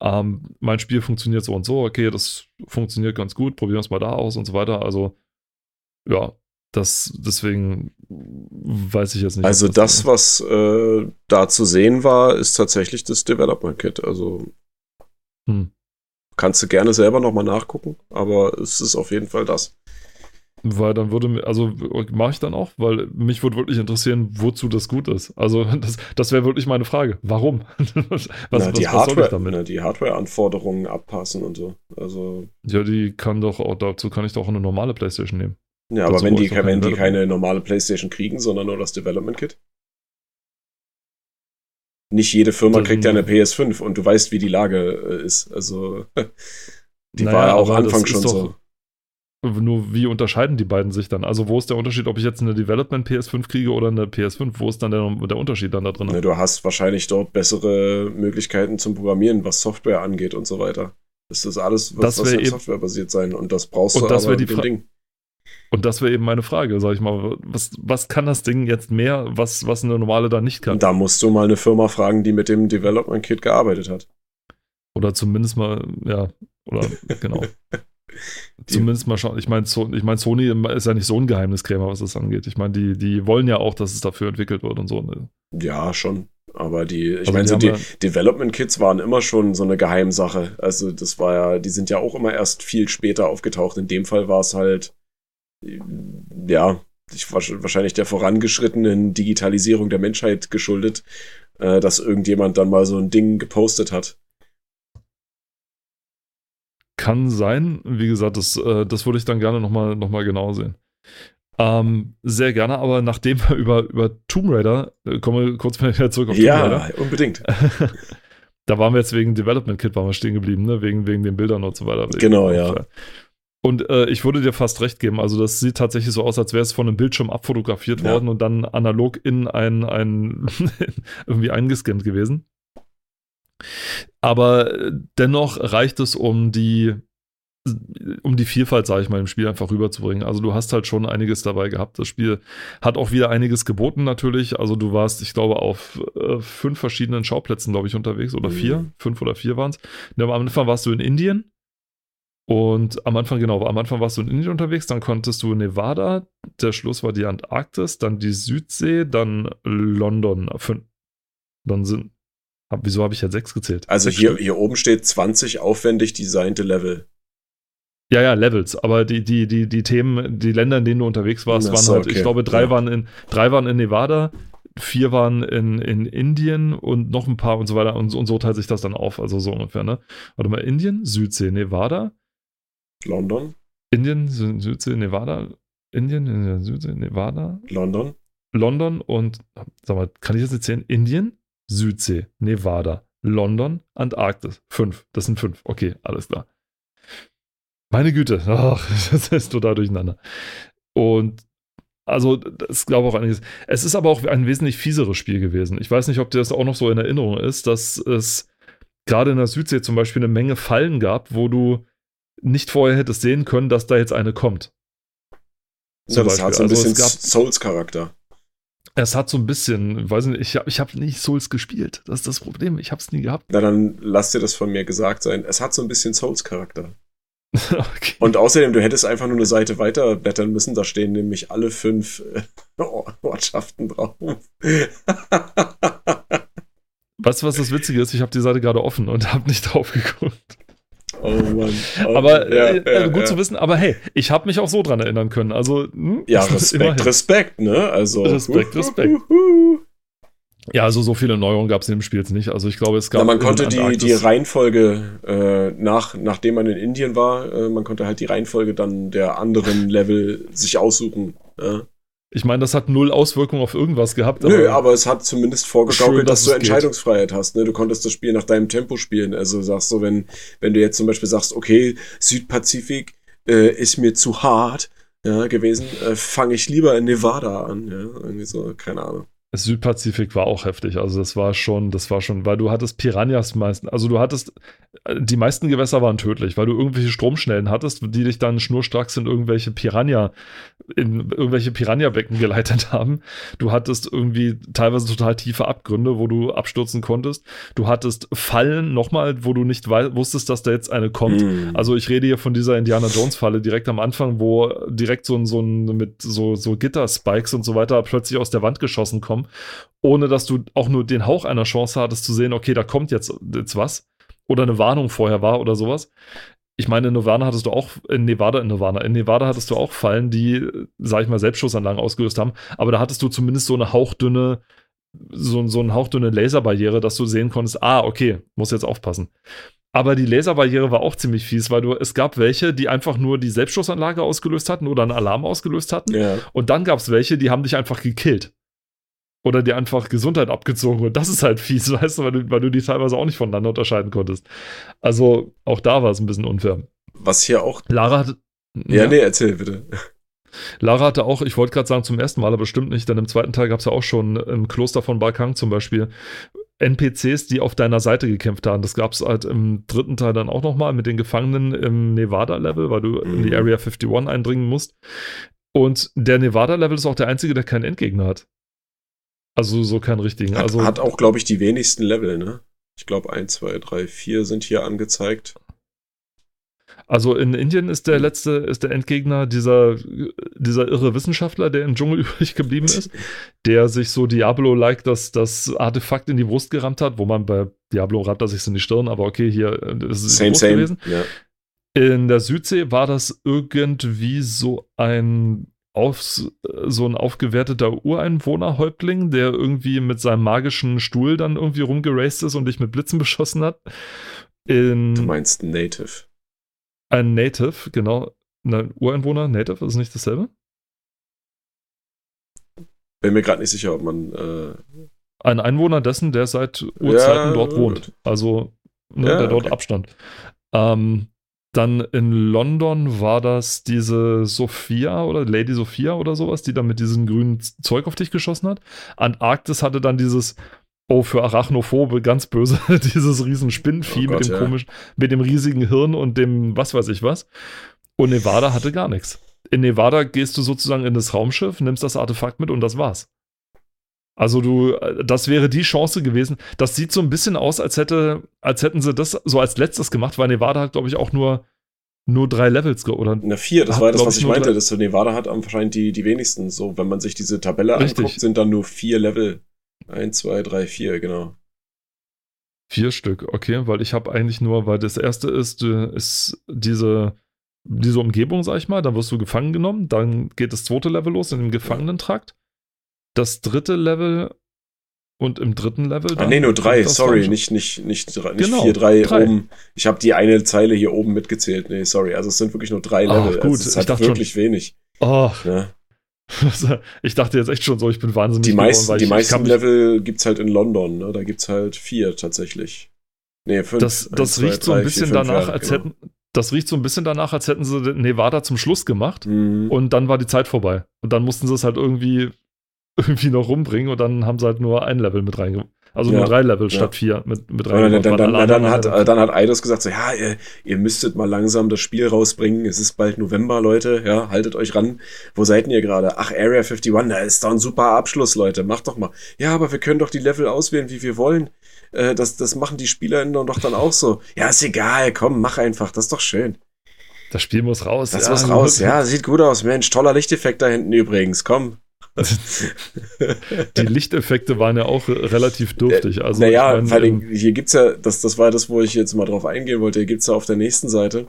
ähm, mein Spiel funktioniert so und so, okay, das funktioniert ganz gut, probieren wir es mal da aus und so weiter. Also, ja, das, deswegen weiß ich jetzt nicht. Also das, das was äh, da zu sehen war, ist tatsächlich das Development Kit. Also hm. kannst du gerne selber nochmal nachgucken, aber es ist auf jeden Fall das. Weil dann würde mir, also mache ich dann auch, weil mich würde wirklich interessieren, wozu das gut ist. Also das, das wäre wirklich meine Frage. Warum? was, na, die was Hardware, damit? Na, die Hardware-Anforderungen abpassen und so. Also ja, die kann doch auch dazu kann ich doch auch eine normale PlayStation nehmen. Ja, aber wenn die, wenn die keine normale PlayStation kriegen, sondern nur das Development Kit? Nicht jede Firma das kriegt ja eine PS5 und du weißt, wie die Lage äh, ist. Also, die naja, war ja auch Anfang schon so. Nur wie unterscheiden die beiden sich dann? Also, wo ist der Unterschied, ob ich jetzt eine Development PS5 kriege oder eine PS5? Wo ist dann der, der Unterschied dann da drin? Ne, du hast wahrscheinlich dort bessere Möglichkeiten zum Programmieren, was Software angeht und so weiter. Das ist alles, was, das was softwarebasiert sein und das brauchst und du das aber die Ding. Und das wäre eben meine Frage, sag ich mal, was, was kann das Ding jetzt mehr, was, was eine normale da nicht kann? Da musst du mal eine Firma fragen, die mit dem Development Kit gearbeitet hat. Oder zumindest mal, ja, oder genau. zumindest mal schauen. Ich meine, so, ich mein, Sony ist ja nicht so ein Geheimniskrämer, was das angeht. Ich meine, die, die wollen ja auch, dass es dafür entwickelt wird und so. Ne? Ja, schon. Aber die, ich also meine, so die ja Development Kits waren immer schon so eine Geheimsache. Also, das war ja, die sind ja auch immer erst viel später aufgetaucht. In dem Fall war es halt ja, ich, wahrscheinlich der vorangeschrittenen Digitalisierung der Menschheit geschuldet, äh, dass irgendjemand dann mal so ein Ding gepostet hat. Kann sein. Wie gesagt, das, äh, das würde ich dann gerne nochmal noch mal genau sehen. Ähm, sehr gerne, aber nachdem wir über, über Tomb Raider, äh, kommen wir kurz wieder zurück auf ja, Tomb Raider. Ja, unbedingt. da waren wir jetzt wegen Development Kit waren wir stehen geblieben, ne? wegen, wegen den Bildern und so weiter. Genau, ja. Und äh, ich würde dir fast recht geben. Also, das sieht tatsächlich so aus, als wäre es von einem Bildschirm abfotografiert ja. worden und dann analog in ein, ein irgendwie eingescannt gewesen. Aber äh, dennoch reicht es, um die, um die Vielfalt, sage ich mal, im Spiel einfach rüberzubringen. Also, du hast halt schon einiges dabei gehabt. Das Spiel hat auch wieder einiges geboten, natürlich. Also, du warst, ich glaube, auf äh, fünf verschiedenen Schauplätzen, glaube ich, unterwegs oder mhm. vier. Fünf oder vier waren es. Am Anfang warst du in Indien und am Anfang, genau, am Anfang warst du in Indien unterwegs, dann konntest du Nevada, der Schluss war die Antarktis, dann die Südsee, dann London. Dann sind, hab, wieso habe ich ja sechs gezählt? Also hier, hier oben steht 20 aufwendig designte Level. Ja, ja, Levels, aber die, die, die, die Themen, die Länder, in denen du unterwegs warst, waren so, halt, okay. ich glaube, drei, ja. waren in, drei waren in Nevada, vier waren in, in Indien und noch ein paar und so weiter. Und, und so teilt sich das dann auf, also so ungefähr, ne? Warte mal, Indien, Südsee, Nevada. London. Indien, Südsee, Nevada. Indien, Südsee, Nevada. London. London und, sag mal, kann ich das jetzt sehen? Indien, Südsee, Nevada, London, Antarktis. Fünf. Das sind fünf. Okay, alles klar. Meine Güte, ach, das ist total durcheinander. Und also, das glaube ich auch einiges. Es ist aber auch ein wesentlich fieseres Spiel gewesen. Ich weiß nicht, ob dir das auch noch so in Erinnerung ist, dass es gerade in der Südsee zum Beispiel eine Menge Fallen gab, wo du nicht vorher hättest sehen können, dass da jetzt eine kommt. Ja, das Beispiel. hat so ein also bisschen Souls-Charakter. Es hat so ein bisschen, weiß nicht, ich habe ich hab nicht Souls gespielt. Das ist das Problem. Ich habe es nie gehabt. Na, dann lass dir das von mir gesagt sein. Es hat so ein bisschen Souls-Charakter. okay. Und außerdem, du hättest einfach nur eine Seite weiter blättern müssen. Da stehen nämlich alle fünf äh, Ortschaften drauf. weißt du, was das Witzige ist? Ich habe die Seite gerade offen und habe nicht drauf geguckt. Oh Mann. Oh, aber ja, äh, ja, gut ja. zu wissen, aber hey, ich habe mich auch so dran erinnern können. Also, hm, ja, Respekt, Respekt, ne? Also, Respekt, Respekt. Ja, also so viele Neuerungen gab es in dem Spiel jetzt nicht. Also ich glaube, es gab. Ja, man konnte die, die Reihenfolge, äh, nach, nachdem man in Indien war, äh, man konnte halt die Reihenfolge dann der anderen Level sich aussuchen. Ja? Ich meine, das hat null Auswirkungen auf irgendwas gehabt. Nö, aber, aber es hat zumindest vorgegaukelt, schön, dass, dass du Entscheidungsfreiheit geht. hast. Ne? Du konntest das Spiel nach deinem Tempo spielen. Also sagst du, wenn, wenn du jetzt zum Beispiel sagst, okay, Südpazifik äh, ist mir zu hart ja, gewesen, äh, fange ich lieber in Nevada an. Ja? Irgendwie so, keine Ahnung. Südpazifik war auch heftig. Also das war schon, das war schon, weil du hattest Piranhas meisten, also du hattest, die meisten Gewässer waren tödlich, weil du irgendwelche Stromschnellen hattest, die dich dann schnurstracks in irgendwelche Piranha, in irgendwelche Piranha-Becken geleitet haben. Du hattest irgendwie teilweise total tiefe Abgründe, wo du abstürzen konntest. Du hattest Fallen nochmal, wo du nicht wusstest, dass da jetzt eine kommt. Mm. Also ich rede hier von dieser Indiana Jones Falle direkt am Anfang, wo direkt so ein, so ein mit so, so Gitter-Spikes und so weiter plötzlich aus der Wand geschossen kommen ohne dass du auch nur den Hauch einer Chance hattest zu sehen, okay, da kommt jetzt, jetzt was. Oder eine Warnung vorher war oder sowas. Ich meine, in Nirvana hattest du auch, in Nevada, in Nirvana, in Nevada hattest du auch Fallen, die, sag ich mal, Selbstschussanlagen ausgelöst haben, aber da hattest du zumindest so eine hauchdünne, so, so eine hauchdünne Laserbarriere, dass du sehen konntest, ah, okay, muss jetzt aufpassen. Aber die Laserbarriere war auch ziemlich fies, weil du, es gab welche, die einfach nur die Selbstschussanlage ausgelöst hatten oder einen Alarm ausgelöst hatten. Ja. Und dann gab es welche, die haben dich einfach gekillt oder dir einfach Gesundheit abgezogen und das ist halt fies, weißt du, weil du, weil du die teilweise auch nicht voneinander unterscheiden konntest. Also auch da war es ein bisschen unfair. Was hier auch. Lara hat. Ja, ja, nee, erzähl bitte. Lara hatte auch, ich wollte gerade sagen, zum ersten Mal, aber bestimmt nicht, denn im zweiten Teil gab es ja auch schon im Kloster von Balkang zum Beispiel NPCs, die auf deiner Seite gekämpft haben. Das gab es halt im dritten Teil dann auch nochmal mit den Gefangenen im Nevada-Level, weil du in die mhm. Area 51 eindringen musst. Und der Nevada-Level ist auch der einzige, der keinen Endgegner hat. Also so keinen richtigen. Hat, also, hat auch, glaube ich, die wenigsten Level, ne? Ich glaube, 1, 2, 3, 4 sind hier angezeigt. Also in Indien ist der letzte, ist der Endgegner dieser, dieser irre Wissenschaftler, der im Dschungel übrig geblieben ist, der sich so Diablo-like das, das Artefakt in die Brust gerammt hat, wo man bei Diablo rammt er sich in die Stirn, aber okay, hier äh, ist es same, same. gewesen. Ja. In der Südsee war das irgendwie so ein auf, so ein aufgewerteter Ureinwohnerhäuptling, der irgendwie mit seinem magischen Stuhl dann irgendwie rumgeraced ist und dich mit Blitzen beschossen hat. In du meinst Native. Ein Native, genau. Ein Ureinwohner, Native, ist nicht dasselbe? Bin mir gerade nicht sicher, ob man. Äh ein Einwohner dessen, der seit Urzeiten ja, dort wohnt. Also, ne, ja, der dort okay. abstand. Ähm, dann in London war das diese Sophia oder Lady Sophia oder sowas, die dann mit diesem grünen Zeug auf dich geschossen hat. Antarktis hatte dann dieses, oh, für Arachnophobe ganz böse, dieses riesen Spinnenvieh oh mit dem ja. komischen, mit dem riesigen Hirn und dem was weiß ich was. Und Nevada hatte gar nichts. In Nevada gehst du sozusagen in das Raumschiff, nimmst das Artefakt mit und das war's. Also du, das wäre die Chance gewesen. Das sieht so ein bisschen aus, als hätte, als hätten sie das so als letztes gemacht, weil Nevada hat, glaube ich, auch nur, nur drei Levels oder. Na, vier, das hat, war das, was ich meinte, dass Nevada hat anscheinend die, die wenigsten. So, wenn man sich diese Tabelle Richtig. anguckt, sind dann nur vier Level. Eins, zwei, drei, vier, genau. Vier Stück, okay, weil ich habe eigentlich nur, weil das erste ist, äh, ist diese, diese Umgebung, sag ich mal, dann wirst du gefangen genommen, dann geht das zweite Level los in dem Gefangenentrakt. Das dritte Level und im dritten Level. Ah, nee, nur drei, sorry, nicht, nicht, nicht, nicht genau, vier, drei, drei. oben. Ich habe die eine Zeile hier oben mitgezählt. Nee, sorry. Also es sind wirklich nur drei Level. Ach, gut, also es ist halt wirklich schon, wenig. Ach. Ja. Ich dachte jetzt echt schon so, ich bin wahnsinnig. Die meisten, geworden, die meisten Level gibt's halt in London, ne? Da gibt's halt vier tatsächlich. Nee, fünf. Das, das eins, riecht zwei, so ein bisschen vier, danach, ja, als genau. hätten, das riecht so ein bisschen danach, als hätten sie Nevada zum Schluss gemacht mhm. und dann war die Zeit vorbei. Und dann mussten sie es halt irgendwie, irgendwie noch rumbringen und dann haben sie halt nur ein Level mit reingebracht. Also ja, nur drei Level ja. statt vier mit, mit rein. Dann, dann, dann, dann, hat, dann hat Eidos gesagt so, ja, ihr, ihr, müsstet mal langsam das Spiel rausbringen. Es ist bald November, Leute. Ja, haltet euch ran. Wo seid ihr gerade? Ach, Area 51, da ist doch ein super Abschluss, Leute. Macht doch mal. Ja, aber wir können doch die Level auswählen, wie wir wollen. Äh, das, das machen die SpielerInnen doch dann auch so. Ja, ist egal, komm, mach einfach. Das ist doch schön. Das Spiel muss raus. Das ja, muss raus, ja. Sieht gut aus. Mensch, toller Lichteffekt da hinten übrigens. Komm, die Lichteffekte waren ja auch relativ dürftig. Also naja, ich mein, ähm, hier gibt's ja, das, das war das, wo ich jetzt mal drauf eingehen wollte, hier gibt's ja auf der nächsten Seite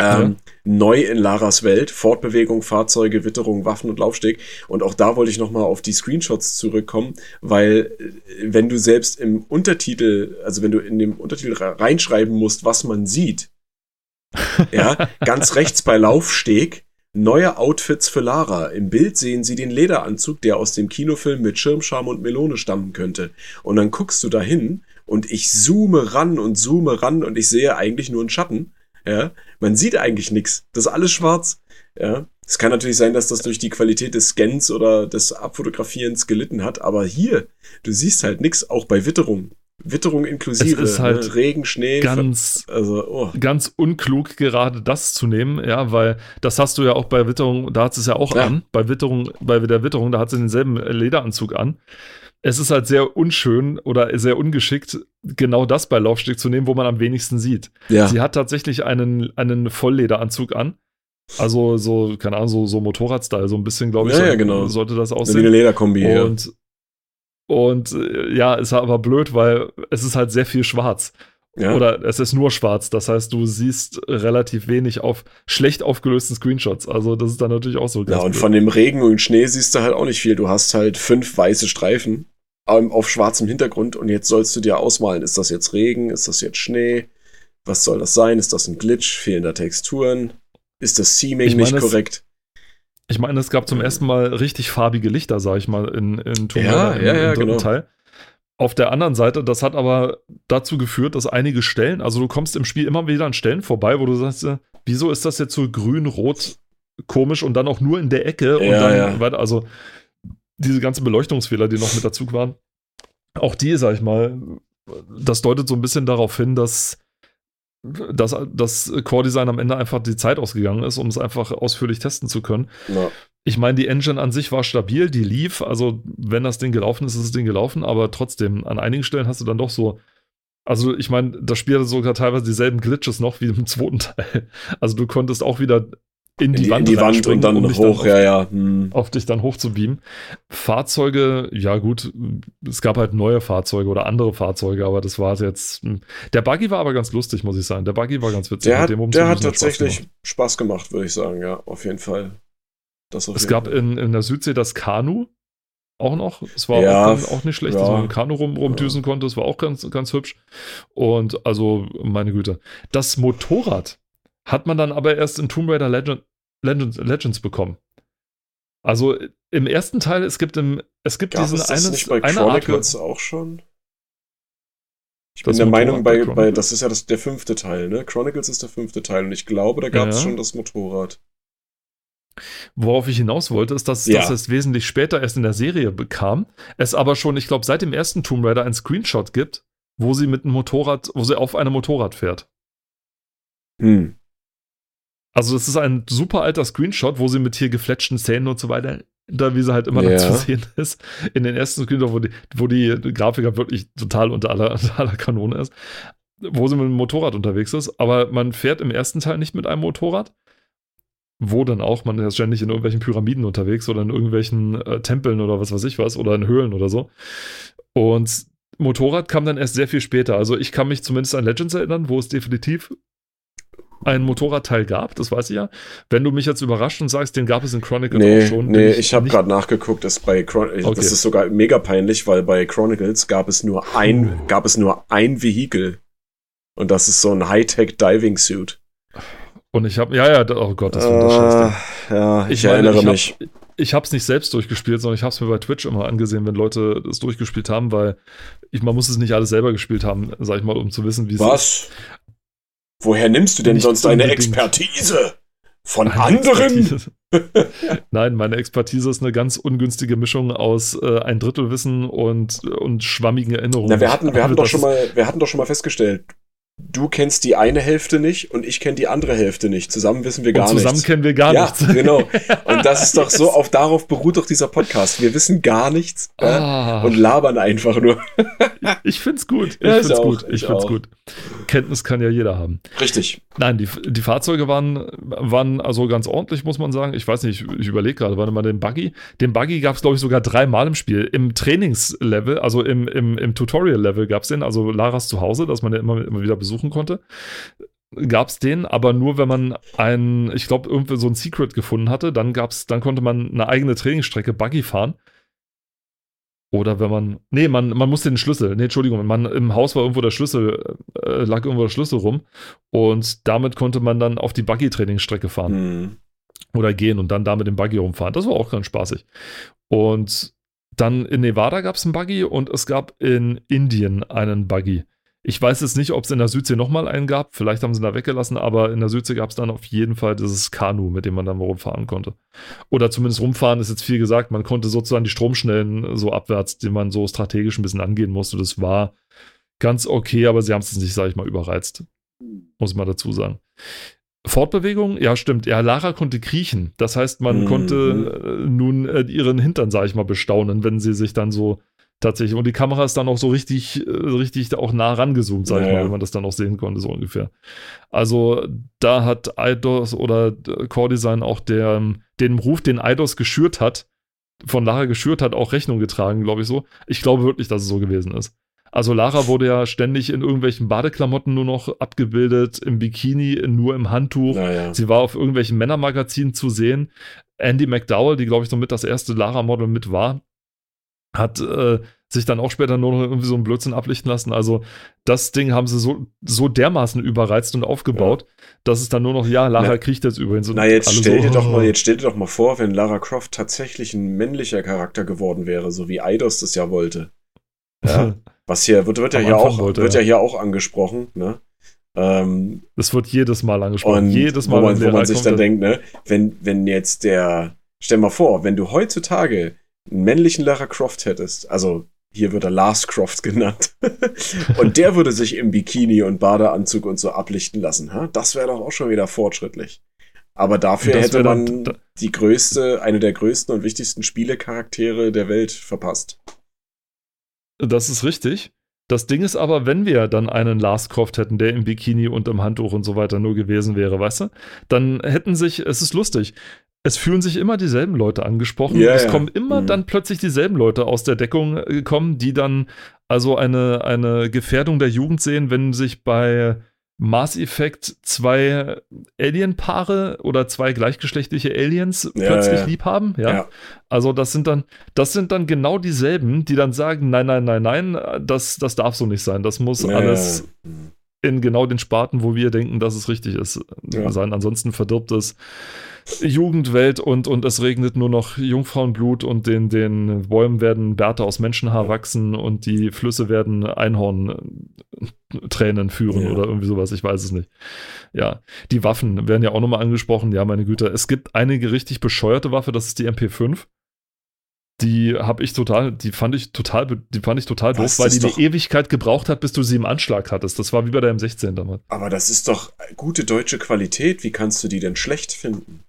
ähm, ja. Neu in Laras Welt, Fortbewegung, Fahrzeuge, Witterung, Waffen und Laufsteg. Und auch da wollte ich nochmal auf die Screenshots zurückkommen, weil äh, wenn du selbst im Untertitel, also wenn du in dem Untertitel reinschreiben musst, was man sieht, ja, ganz rechts bei Laufsteg Neue Outfits für Lara. Im Bild sehen sie den Lederanzug, der aus dem Kinofilm mit Schirmscham und Melone stammen könnte. Und dann guckst du dahin und ich zoome ran und zoome ran und ich sehe eigentlich nur einen Schatten. Ja, man sieht eigentlich nichts. Das ist alles schwarz. Ja, es kann natürlich sein, dass das durch die Qualität des Scans oder des Abfotografierens gelitten hat, aber hier, du siehst halt nichts, auch bei Witterung. Witterung inklusive, es ist halt ne? Regen, Schnee. Ganz, also, oh. ganz unklug, gerade das zu nehmen, ja, weil das hast du ja auch bei Witterung, da hat es ja auch ja. an. Bei Witterung, bei der Witterung, da hat sie denselben Lederanzug an. Es ist halt sehr unschön oder sehr ungeschickt, genau das bei Laufsteg zu nehmen, wo man am wenigsten sieht. Ja. Sie hat tatsächlich einen, einen Volllederanzug an. Also so, keine Ahnung, so, so Motorradstyle, so ein bisschen, glaube ich, ja, so, ja, genau. sollte das aussehen. Eine Lederkombi, Und und äh, ja, ist aber blöd, weil es ist halt sehr viel schwarz. Ja. Oder es ist nur schwarz. Das heißt, du siehst relativ wenig auf schlecht aufgelösten Screenshots. Also, das ist dann natürlich auch so. Ja, und blöd. von dem Regen und Schnee siehst du halt auch nicht viel. Du hast halt fünf weiße Streifen auf schwarzem Hintergrund und jetzt sollst du dir ausmalen, ist das jetzt Regen, ist das jetzt Schnee? Was soll das sein? Ist das ein Glitch? Fehlender Texturen? Ist das Seaming ich mein, nicht korrekt? Ich meine, es gab zum ersten Mal richtig farbige Lichter, sag ich mal, in, in Tomb ja, im, ja, ja, im dritten genau. Teil. Auf der anderen Seite, das hat aber dazu geführt, dass einige Stellen, also du kommst im Spiel immer wieder an Stellen vorbei, wo du sagst, äh, wieso ist das jetzt so grün, rot, komisch und dann auch nur in der Ecke und dann ja. weiter, also diese ganzen Beleuchtungsfehler, die noch mit dazu waren, auch die, sag ich mal, das deutet so ein bisschen darauf hin, dass dass das Core-Design am Ende einfach die Zeit ausgegangen ist, um es einfach ausführlich testen zu können. Ja. Ich meine, die Engine an sich war stabil, die lief. Also, wenn das Ding gelaufen ist, ist das Ding gelaufen, aber trotzdem, an einigen Stellen hast du dann doch so. Also, ich meine, das Spiel hatte sogar teilweise dieselben Glitches noch wie im zweiten Teil. Also, du konntest auch wieder in die, in die Wand, in die Wand und dann um hoch, dann ja, ja. Hm. Auf dich dann hoch zu beamen. Fahrzeuge, ja gut, es gab halt neue Fahrzeuge oder andere Fahrzeuge, aber das war jetzt. Hm. Der Buggy war aber ganz lustig, muss ich sagen. Der Buggy war ganz witzig. Der hat, der hat tatsächlich Spaß gemacht, Spaß gemacht würde ich sagen, ja, auf jeden Fall. es jeden gab Fall. In, in der Südsee das Kanu, auch noch. Es war ja, auch, auch, nicht schlecht, ja. dass man im Kanu rum, rumdüsen ja. konnte. Es war auch ganz, ganz hübsch. Und also, meine Güte. Das Motorrad hat man dann aber erst in Tomb Raider Legend, Legends, Legends bekommen. Also im ersten Teil, es gibt im, es gibt Gab diesen es das eine, nicht bei Chronicles Art, auch schon? Ich bin der Meinung, bei, bei, das ist ja das, der fünfte Teil, ne? Chronicles ist der fünfte Teil und ich glaube, da gab es ja. schon das Motorrad. Worauf ich hinaus wollte, ist, dass, ja. dass es wesentlich später erst in der Serie bekam. Es aber schon, ich glaube, seit dem ersten Tomb Raider einen Screenshot gibt, wo sie mit einem Motorrad, wo sie auf einem Motorrad fährt. Hm. Also, das ist ein super alter Screenshot, wo sie mit hier gefletschten Szenen und so weiter, da wie sie halt immer ja. zu sehen ist, in den ersten Screenshot, wo die, wo die Grafik halt wirklich total unter aller, unter aller Kanone ist, wo sie mit dem Motorrad unterwegs ist. Aber man fährt im ersten Teil nicht mit einem Motorrad. Wo dann auch, man ist ständig in irgendwelchen Pyramiden unterwegs oder in irgendwelchen äh, Tempeln oder was weiß ich was oder in Höhlen oder so. Und Motorrad kam dann erst sehr viel später. Also ich kann mich zumindest an Legends erinnern, wo es definitiv ein Motorradteil gab, das weiß ich ja. Wenn du mich jetzt überrascht und sagst, den gab es in Chronicle nee, auch schon. Nee, ich, ich habe gerade nachgeguckt, das, bei Chron okay. das ist sogar mega peinlich, weil bei Chronicles gab es nur ein, gab es nur ein Vehikel. Und das ist so ein Hightech Diving Suit. Und ich habe, ja, ja, oh Gott, das war das uh, Ja, ich, ich meine, erinnere ich hab, mich. Ich habe es nicht selbst durchgespielt, sondern ich habe es mir bei Twitch immer angesehen, wenn Leute es durchgespielt haben, weil ich, man muss es nicht alles selber gespielt haben, sag ich mal, um zu wissen, wie es Was? Woher nimmst du denn nicht sonst deine Expertise? Von anderen? Nein, meine Expertise ist eine ganz ungünstige Mischung aus äh, ein Drittel Wissen und, und schwammigen Erinnerungen. Na, wir hatten, wir hatten doch schon mal, wir hatten doch schon mal festgestellt, du kennst die eine Hälfte nicht und ich kenne die andere Hälfte nicht. Zusammen wissen wir gar zusammen nichts. Zusammen kennen wir gar ja, nichts. genau. Und das ist doch so, auf darauf beruht doch dieser Podcast. Wir wissen gar nichts ah. und labern einfach nur. ich find's gut. Ich ja, find's auch, gut. Ich, ich find's auch. gut. Kenntnis kann ja jeder haben. Richtig. Nein, die, die Fahrzeuge waren, waren also ganz ordentlich, muss man sagen. Ich weiß nicht, ich, ich überlege gerade, warte mal, den Buggy. Den Buggy gab es, glaube ich, sogar dreimal im Spiel. Im Trainingslevel, also im, im, im Tutorial-Level gab es den, also Laras Zuhause, dass man den immer, immer wieder besuchen konnte gab es den, aber nur wenn man ein, ich glaube, irgendwie so ein Secret gefunden hatte, dann gab's, dann konnte man eine eigene Trainingsstrecke Buggy fahren. Oder wenn man. Nee, man, man musste den Schlüssel. Nee, Entschuldigung, man, im Haus war irgendwo der Schlüssel, äh, lag irgendwo der Schlüssel rum. Und damit konnte man dann auf die Buggy-Trainingsstrecke fahren. Mhm. Oder gehen und dann da mit dem Buggy rumfahren. Das war auch ganz spaßig. Und dann in Nevada gab es einen Buggy und es gab in Indien einen Buggy. Ich weiß jetzt nicht, ob es in der Südsee nochmal einen gab. Vielleicht haben sie ihn da weggelassen, aber in der Südsee gab es dann auf jeden Fall dieses Kanu, mit dem man dann rumfahren konnte. Oder zumindest rumfahren ist jetzt viel gesagt. Man konnte sozusagen die Stromschnellen so abwärts, die man so strategisch ein bisschen angehen musste. Das war ganz okay, aber sie haben es nicht, sage ich mal, überreizt. Muss mal dazu sagen. Fortbewegung, ja, stimmt. Ja, Lara konnte kriechen. Das heißt, man mhm. konnte äh, nun äh, ihren Hintern, sage ich mal, bestaunen, wenn sie sich dann so Tatsächlich. Und die Kamera ist dann auch so richtig, äh, richtig auch nah rangezoomt, sag ja, ich mal, wenn man das dann auch sehen konnte, so ungefähr. Also da hat Eidos oder Core Design auch der, den Ruf, den Eidos geschürt hat, von Lara geschürt hat, auch Rechnung getragen, glaube ich so. Ich glaube wirklich, dass es so gewesen ist. Also Lara wurde ja ständig in irgendwelchen Badeklamotten nur noch abgebildet, im Bikini, nur im Handtuch. Ja. Sie war auf irgendwelchen Männermagazinen zu sehen. Andy McDowell, die glaube ich somit das erste Lara-Model mit war, hat äh, sich dann auch später nur noch irgendwie so ein Blödsinn ablichten lassen. Also das Ding haben sie so, so dermaßen überreizt und aufgebaut, ja. dass es dann nur noch, ja, Lara Na, kriegt jetzt übrigens. Na, jetzt stell, so, dir doch mal, jetzt stell dir doch mal vor, wenn Lara Croft tatsächlich ein männlicher Charakter geworden wäre, so wie Eidos das ja wollte. Ja, was hier, wird, wird, ja hier auch, wollte, wird ja hier auch angesprochen, ne? Ähm, das wird jedes Mal angesprochen. Und jedes Mal. Wo man, wo man sich dann denkt, ne, wenn, wenn jetzt der, stell mal vor, wenn du heutzutage einen männlichen Lara Croft hättest, also hier wird er Lars Croft genannt, und der würde sich im Bikini und Badeanzug und so ablichten lassen, ha? das wäre doch auch schon wieder fortschrittlich. Aber dafür hätte man dann, die größte, eine der größten und wichtigsten Spielecharaktere der Welt verpasst. Das ist richtig. Das Ding ist aber, wenn wir dann einen Lars Croft hätten, der im Bikini und im Handtuch und so weiter nur gewesen wäre, weißt du, dann hätten sich, es ist lustig, es fühlen sich immer dieselben Leute angesprochen. Yeah, es kommen immer mhm. dann plötzlich dieselben Leute aus der Deckung gekommen, die dann also eine, eine Gefährdung der Jugend sehen, wenn sich bei Mass Effect zwei Alien-Paare oder zwei gleichgeschlechtliche Aliens ja, plötzlich ja. lieb haben. Ja? ja? Also das sind dann, das sind dann genau dieselben, die dann sagen, nein, nein, nein, nein, das, das darf so nicht sein. Das muss alles in genau den Sparten, wo wir denken, dass es richtig ist, sein. Ansonsten verdirbt es Jugendwelt und, und es regnet nur noch Jungfrauenblut und den, den Bäumen werden Bärte aus Menschenhaar wachsen und die Flüsse werden Einhorn-Tränen führen ja. oder irgendwie sowas, ich weiß es nicht. Ja, die Waffen werden ja auch nochmal angesprochen, ja, meine Güte. Es gibt einige richtig bescheuerte Waffe, das ist die MP5 die habe ich total, die fand ich total, die fand ich total doof, weil die eine Ewigkeit gebraucht hat, bis du sie im Anschlag hattest. Das war wie bei der M16 damals. Aber das ist doch gute deutsche Qualität. Wie kannst du die denn schlecht finden?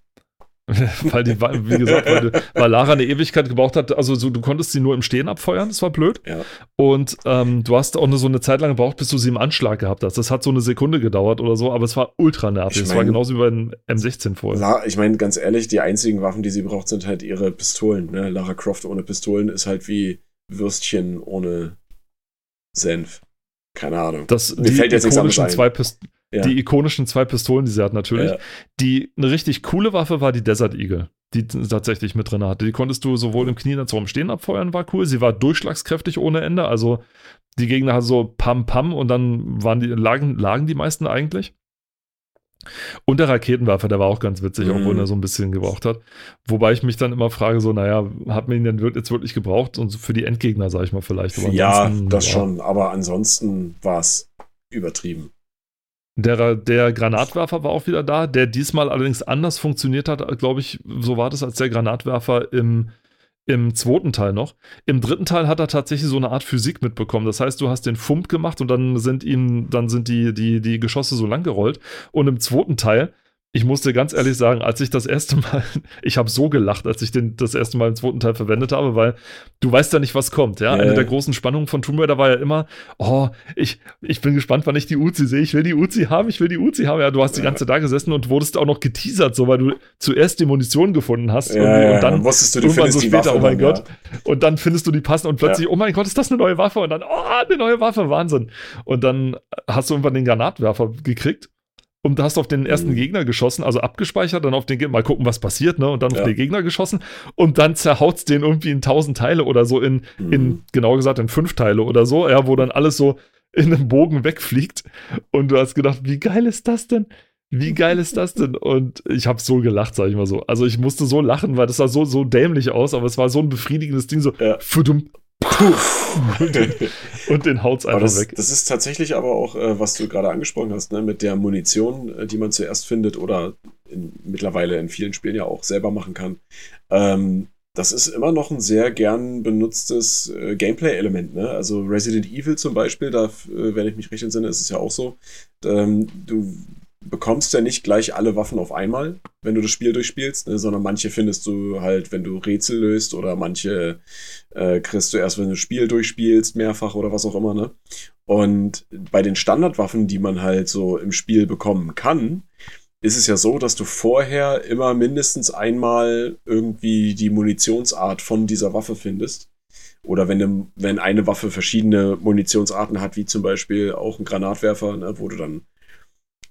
weil die, wie gesagt, weil, weil, Lara eine Ewigkeit gebraucht hat, also so, du konntest sie nur im Stehen abfeuern, das war blöd. Ja. Und ähm, du hast auch nur so eine Zeit lang gebraucht, bis du sie im Anschlag gehabt hast. Das hat so eine Sekunde gedauert oder so, aber es war ultra nervig. Ich mein, war genauso wie bei den M16 vorher. Ich meine, ganz ehrlich, die einzigen Waffen, die sie braucht, sind halt ihre Pistolen. Ne? Lara Croft ohne Pistolen ist halt wie Würstchen ohne Senf. Keine Ahnung. Das, Mir fällt jetzt nichts anderes ein. Zwei Pist Ja. Die ikonischen zwei Pistolen, die sie hat natürlich. Ja. Die eine richtig coole Waffe war die Desert Eagle, die tatsächlich mit drin hatte. Die konntest du sowohl im Knie als auch im Stehen abfeuern, war cool. Sie war durchschlagskräftig ohne Ende. Also die Gegner hatten so Pam Pam und dann waren die, lagen, lagen die meisten eigentlich. Und der Raketenwerfer, der war auch ganz witzig, mhm. obwohl er so ein bisschen gebraucht hat. Wobei ich mich dann immer frage, so, naja, hat man ihn denn jetzt wirklich gebraucht? Und für die Endgegner, sage ich mal, vielleicht. ja, das ja. schon, aber ansonsten war es übertrieben. Der, der Granatwerfer war auch wieder da, der diesmal allerdings anders funktioniert hat, glaube ich, so war das als der Granatwerfer im im zweiten Teil noch. Im dritten Teil hat er tatsächlich so eine Art Physik mitbekommen. Das heißt, du hast den Fump gemacht und dann sind ihm, dann sind die, die, die Geschosse so lang gerollt. Und im zweiten Teil ich musste ganz ehrlich sagen, als ich das erste Mal, ich habe so gelacht, als ich den das erste Mal im zweiten Teil verwendet habe, weil du weißt ja nicht, was kommt. Ja, ja eine der großen Spannungen von Tomb Raider war ja immer, oh, ich, ich bin gespannt, wann ich die Uzi sehe. Ich will die Uzi haben, ich will die Uzi haben. Ja, du hast die ganze da gesessen und wurdest auch noch geteasert, so weil du zuerst die Munition gefunden hast und, dann wusstest du, du irgendwann so später, oh mein dann, Gott, und dann findest du die passend und plötzlich, oh mein Gott, ist das eine neue Waffe? Und dann, oh, eine neue Waffe, Wahnsinn. Und dann hast du irgendwann den Granatwerfer gekriegt und hast auf den ersten mhm. Gegner geschossen, also abgespeichert, dann auf den Gegner, mal gucken, was passiert, ne? Und dann ja. auf den Gegner geschossen und dann zerhaut's den irgendwie in tausend Teile oder so, in, mhm. in, genau gesagt, in fünf Teile oder so, ja, wo dann alles so in einem Bogen wegfliegt. Und du hast gedacht, wie geil ist das denn? Wie geil ist das denn? Und ich habe so gelacht, sag ich mal so. Also ich musste so lachen, weil das sah so, so dämlich aus, aber es war so ein befriedigendes Ding, so, ja. Fudum, Puff. und den haut's einfach das, weg. Das ist tatsächlich aber auch, äh, was du gerade angesprochen hast, ne, mit der Munition, äh, die man zuerst findet oder in, mittlerweile in vielen Spielen ja auch selber machen kann. Ähm, das ist immer noch ein sehr gern benutztes äh, Gameplay-Element. Ne? Also Resident Evil zum Beispiel, da, äh, wenn ich mich recht entsinne, ist es ja auch so. Ähm, du bekommst ja nicht gleich alle Waffen auf einmal, wenn du das Spiel durchspielst, ne, sondern manche findest du halt, wenn du Rätsel löst oder manche äh, kriegst du erst, wenn du das Spiel durchspielst, mehrfach oder was auch immer. Ne? Und bei den Standardwaffen, die man halt so im Spiel bekommen kann, ist es ja so, dass du vorher immer mindestens einmal irgendwie die Munitionsart von dieser Waffe findest. Oder wenn, eine, wenn eine Waffe verschiedene Munitionsarten hat, wie zum Beispiel auch ein Granatwerfer, ne, wo du dann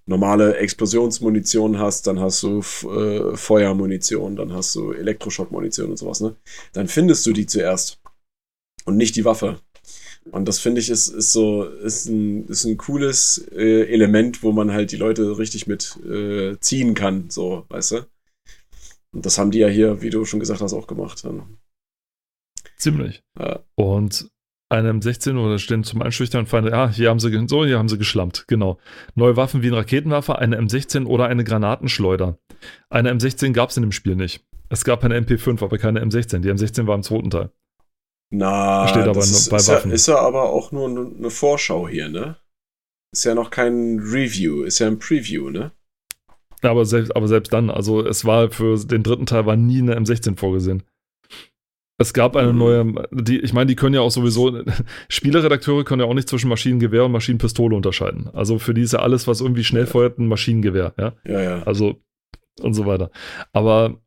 normale Explosionsmunition hast, dann hast du äh, Feuermunition, dann hast du Elektroschockmunition und sowas, ne? Dann findest du die zuerst und nicht die Waffe. Und das finde ich ist, ist so, ist ein, ist ein cooles äh, Element, wo man halt die Leute richtig mit äh, ziehen kann, so, weißt du? Und das haben die ja hier, wie du schon gesagt hast, auch gemacht. Dann. Ziemlich. Ja. Und eine M16 oder stehen zum Einschüchtern Feinde, ja, hier haben sie so, hier haben sie geschlampt, genau. Neue Waffen wie ein Raketenwerfer, eine M16 oder eine Granatenschleuder. Eine M16 gab es in dem Spiel nicht. Es gab eine MP5, aber keine M16. Die M16 war im zweiten Teil. Na, steht aber ist, bei ist Waffen. Ja, ist ja aber auch nur eine Vorschau hier, ne? Ist ja noch kein Review, ist ja ein Preview, ne? Aber selbst, aber selbst dann, also es war für den dritten Teil war nie eine M16 vorgesehen. Es gab eine neue, die, ich meine, die können ja auch sowieso, Spieleredakteure können ja auch nicht zwischen Maschinengewehr und Maschinenpistole unterscheiden. Also für die ist ja alles, was irgendwie schnell feuert, ein Maschinengewehr, ja. Ja, ja. Also und so weiter. Aber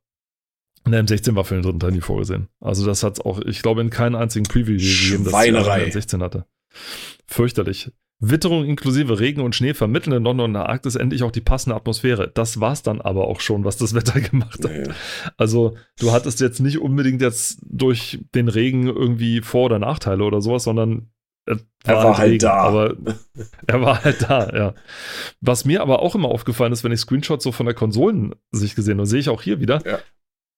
eine M16 war für den dritten Teil nie vorgesehen. Also das hat es auch, ich glaube, in keinem einzigen Preview gegeben, dass eine M16 hatte. Fürchterlich. Witterung inklusive Regen und Schnee vermitteln in London und der Arktis endlich auch die passende Atmosphäre. Das war's dann aber auch schon, was das Wetter gemacht hat. Nee. Also, du hattest jetzt nicht unbedingt jetzt durch den Regen irgendwie Vor- oder Nachteile oder sowas, sondern er war, er war halt, halt Regen, da. Aber er war halt da, ja. Was mir aber auch immer aufgefallen ist, wenn ich Screenshots so von der Konsolensicht gesehen habe, sehe ich auch hier wieder, ja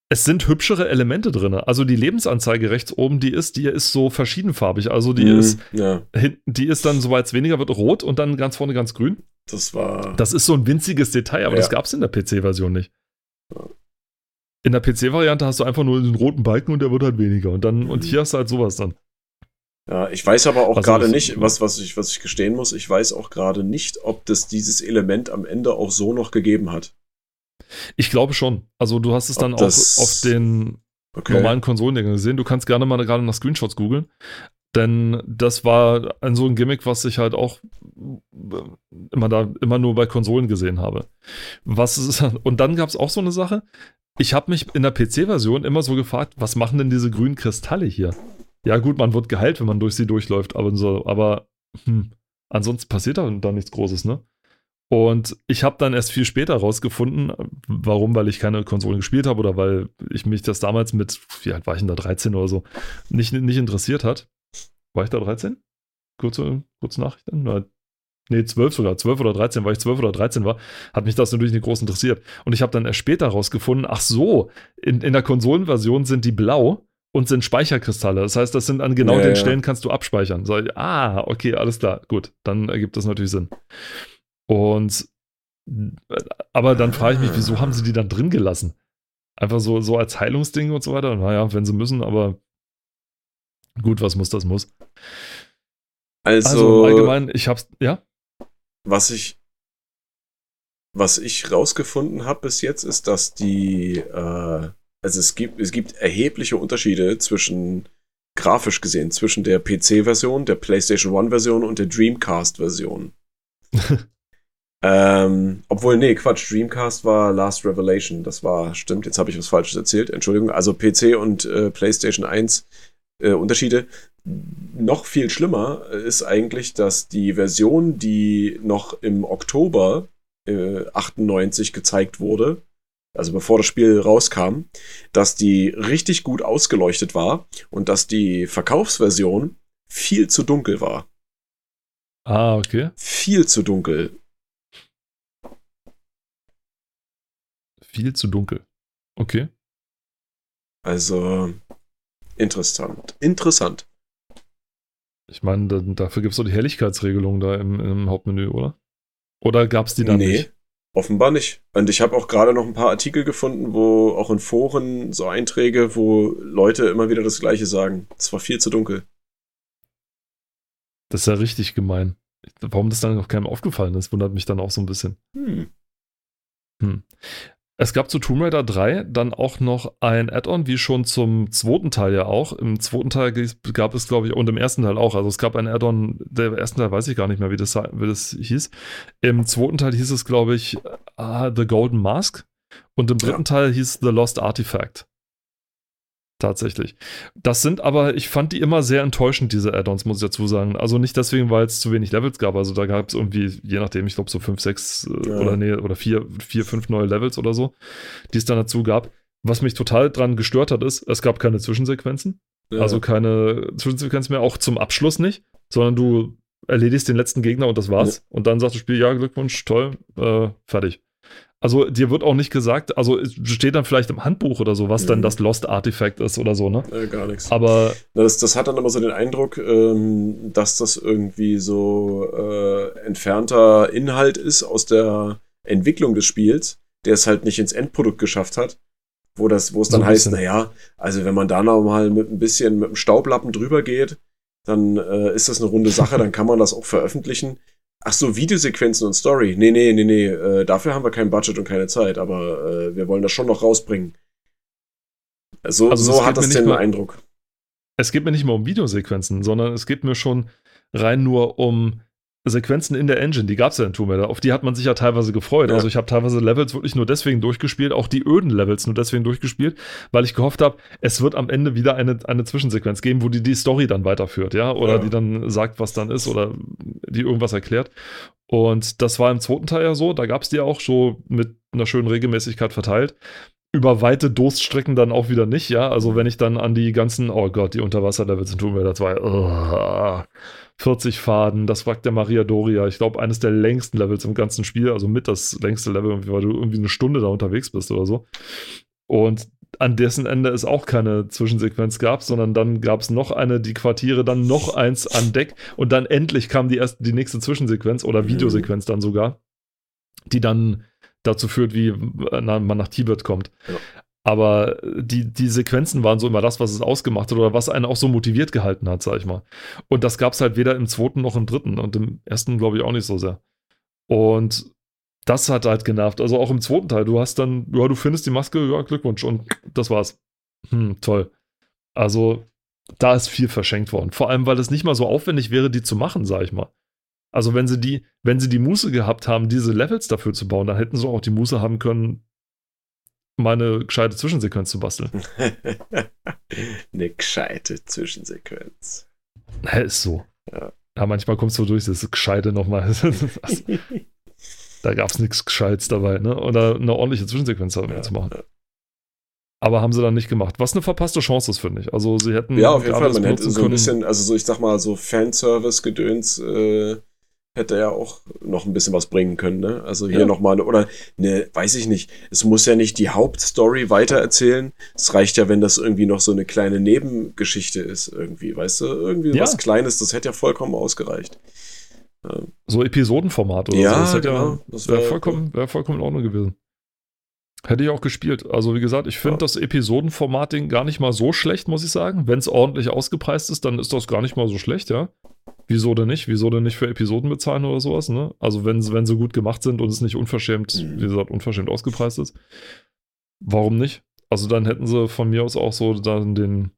es sind hübschere Elemente drin. Also die Lebensanzeige rechts oben, die ist, die ist so verschiedenfarbig. Also die mm, ist, ja. die ist dann, soweit es weniger wird, rot und dann ganz vorne ganz grün. Das war. Das ist so ein winziges Detail, aber ja. das gab es in der PC-Version nicht. In der PC-Variante hast du einfach nur den roten Balken und der wird halt weniger. Und dann, mhm. und hier hast du halt sowas dann. Ja, ich weiß aber auch also, gerade nicht, was, was, ich, was ich gestehen muss, ich weiß auch gerade nicht, ob das dieses Element am Ende auch so noch gegeben hat. Ich glaube schon. Also du hast es dann auch auf den okay. normalen Konsolen gesehen. Du kannst gerne mal gerade nach Screenshots googeln. Denn das war ein so ein Gimmick, was ich halt auch immer da immer nur bei Konsolen gesehen habe. Was ist, und dann gab es auch so eine Sache. Ich habe mich in der PC-Version immer so gefragt, was machen denn diese grünen Kristalle hier? Ja, gut, man wird geheilt, wenn man durch sie durchläuft, aber so, aber hm, ansonsten passiert da, da nichts Großes, ne? Und ich habe dann erst viel später rausgefunden, warum, weil ich keine Konsolen gespielt habe oder weil ich mich das damals mit, wie alt war ich denn da, 13 oder so, nicht, nicht interessiert hat. War ich da 13? Kurze, kurze Nachricht dann? Nee, 12 sogar, 12 oder 13, weil ich 12 oder 13 war, hat mich das natürlich nicht groß interessiert. Und ich habe dann erst später rausgefunden, ach so, in, in der Konsolenversion sind die blau und sind Speicherkristalle. Das heißt, das sind an genau ja, den ja. Stellen kannst du abspeichern. So, ah, okay, alles klar, gut, dann ergibt das natürlich Sinn. Und aber dann frage ich mich, wieso haben sie die dann drin gelassen? Einfach so, so als Heilungsding und so weiter. Naja, wenn sie müssen, aber gut, was muss, das muss. Also, also allgemein, ich hab's, ja? Was ich, was ich rausgefunden habe bis jetzt, ist, dass die, äh, also es gibt, es gibt erhebliche Unterschiede zwischen, grafisch gesehen, zwischen der PC-Version, der PlayStation One-Version und der Dreamcast-Version. ähm, obwohl, nee, Quatsch, Dreamcast war Last Revelation. Das war, stimmt, jetzt habe ich was Falsches erzählt, Entschuldigung. Also PC und äh, PlayStation 1 äh, Unterschiede. Noch viel schlimmer ist eigentlich, dass die Version, die noch im Oktober äh, 98 gezeigt wurde, also bevor das Spiel rauskam, dass die richtig gut ausgeleuchtet war und dass die Verkaufsversion viel zu dunkel war. Ah, okay. Viel zu dunkel. Viel zu dunkel. Okay. Also, Interessant. Interessant. Ich meine, da, dafür gibt es doch die Helligkeitsregelung da im, im Hauptmenü, oder? Oder gab es die dann nee, nicht? Offenbar nicht. Und ich habe auch gerade noch ein paar Artikel gefunden, wo auch in Foren so Einträge, wo Leute immer wieder das Gleiche sagen. Es war viel zu dunkel. Das ist ja richtig gemein. Warum das dann noch keinem aufgefallen ist, wundert mich dann auch so ein bisschen. Hm. Hm. Es gab zu Tomb Raider 3 dann auch noch ein Add-on, wie schon zum zweiten Teil ja auch. Im zweiten Teil gab es, glaube ich, und im ersten Teil auch. Also es gab ein Add-on, der ersten Teil weiß ich gar nicht mehr, wie das, wie das hieß. Im zweiten Teil hieß es, glaube ich, uh, The Golden Mask. Und im dritten ja. Teil hieß The Lost Artifact. Tatsächlich. Das sind aber, ich fand die immer sehr enttäuschend, diese Add-ons, muss ich dazu sagen. Also nicht deswegen, weil es zu wenig Levels gab. Also da gab es irgendwie, je nachdem, ich glaube so fünf, sechs äh, ja. oder nee, oder vier, vier, fünf neue Levels oder so, die es dann dazu gab. Was mich total dran gestört hat, ist, es gab keine Zwischensequenzen. Ja. Also keine Zwischensequenzen mehr, auch zum Abschluss nicht, sondern du erledigst den letzten Gegner und das war's. Ja. Und dann sagt das Spiel, ja, Glückwunsch, toll, äh, fertig. Also dir wird auch nicht gesagt, also es steht dann vielleicht im Handbuch oder so, was mhm. dann das Lost Artifact ist oder so, ne? Äh, gar nichts. Aber das, das hat dann immer so den Eindruck, ähm, dass das irgendwie so äh, entfernter Inhalt ist aus der Entwicklung des Spiels, der es halt nicht ins Endprodukt geschafft hat. Wo, das, wo es dann so heißt, naja, also wenn man da noch mal mit ein bisschen mit dem Staublappen drüber geht, dann äh, ist das eine runde Sache, dann kann man das auch veröffentlichen. Ach so, Videosequenzen und Story. Nee, nee, nee, nee. Äh, dafür haben wir kein Budget und keine Zeit, aber äh, wir wollen das schon noch rausbringen. So, also so hat das den mal, Eindruck. Es geht mir nicht mehr um Videosequenzen, sondern es geht mir schon rein nur um Sequenzen in der Engine, die gab es ja in Tomb Raider, auf die hat man sich ja teilweise gefreut. Ja. Also ich habe teilweise Levels wirklich nur deswegen durchgespielt, auch die öden Levels nur deswegen durchgespielt, weil ich gehofft habe, es wird am Ende wieder eine, eine Zwischensequenz geben, wo die die Story dann weiterführt, ja, oder ja. die dann sagt, was dann ist oder die irgendwas erklärt. Und das war im zweiten Teil ja so, da gab es die auch so mit einer schönen Regelmäßigkeit verteilt über weite Durststrecken dann auch wieder nicht, ja. Also wenn ich dann an die ganzen, oh Gott, die Unterwasserlevels in Tomb Raider 2, oh, 40 Faden, das wagt der Maria Doria. Ich glaube, eines der längsten Levels im ganzen Spiel, also mit das längste Level, weil du irgendwie eine Stunde da unterwegs bist oder so. Und an dessen Ende es auch keine Zwischensequenz gab, sondern dann gab es noch eine, die Quartiere, dann noch eins an Deck und dann endlich kam die erste, die nächste Zwischensequenz oder mhm. Videosequenz dann sogar, die dann dazu führt, wie man nach Tibet kommt. Ja. Aber die, die Sequenzen waren so immer das, was es ausgemacht hat oder was einen auch so motiviert gehalten hat, sag ich mal. Und das gab es halt weder im zweiten noch im dritten und im ersten glaube ich auch nicht so sehr. Und das hat halt genervt. Also auch im zweiten Teil. Du hast dann, ja, du findest die Maske, ja, Glückwunsch und das war's. Hm, toll. Also da ist viel verschenkt worden. Vor allem, weil es nicht mal so aufwendig wäre, die zu machen, sag ich mal. Also wenn sie die, wenn sie die Muße gehabt haben, diese Levels dafür zu bauen, dann hätten sie auch die Muße haben können, mal eine gescheite Zwischensequenz zu basteln. eine gescheite Zwischensequenz. Na, ist so. Ja. ja manchmal kommst du durch, das ist gescheite nochmal. Da gab es nichts Gescheites dabei, ne? Oder eine ordentliche Zwischensequenz ja, zu machen. Aber haben sie dann nicht gemacht. Was eine verpasste Chance ist, finde ich. Also sie hätten. Ja, auf jeden Fall. Man hätte so ein bisschen, also so, ich sag mal, so Fanservice-Gedöns äh, hätte ja auch noch ein bisschen was bringen können, ne? Also hier ja. nochmal, oder ne, weiß ich nicht. Es muss ja nicht die Hauptstory weitererzählen. Es reicht ja, wenn das irgendwie noch so eine kleine Nebengeschichte ist, irgendwie, weißt du? Irgendwie ja. was Kleines, das hätte ja vollkommen ausgereicht. So Episodenformat oder ja, so. Das, hätte genau. ja, das wäre wär vollkommen, wär vollkommen in Ordnung gewesen. Hätte ich auch gespielt. Also, wie gesagt, ich finde ja. das Episodenformating gar nicht mal so schlecht, muss ich sagen. Wenn es ordentlich ausgepreist ist, dann ist das gar nicht mal so schlecht, ja. Wieso denn nicht? Wieso denn nicht für Episoden bezahlen oder sowas, ne? Also, wenn, wenn sie gut gemacht sind und es nicht unverschämt, mhm. wie gesagt, unverschämt ausgepreist ist. Warum nicht? Also, dann hätten sie von mir aus auch so dann den,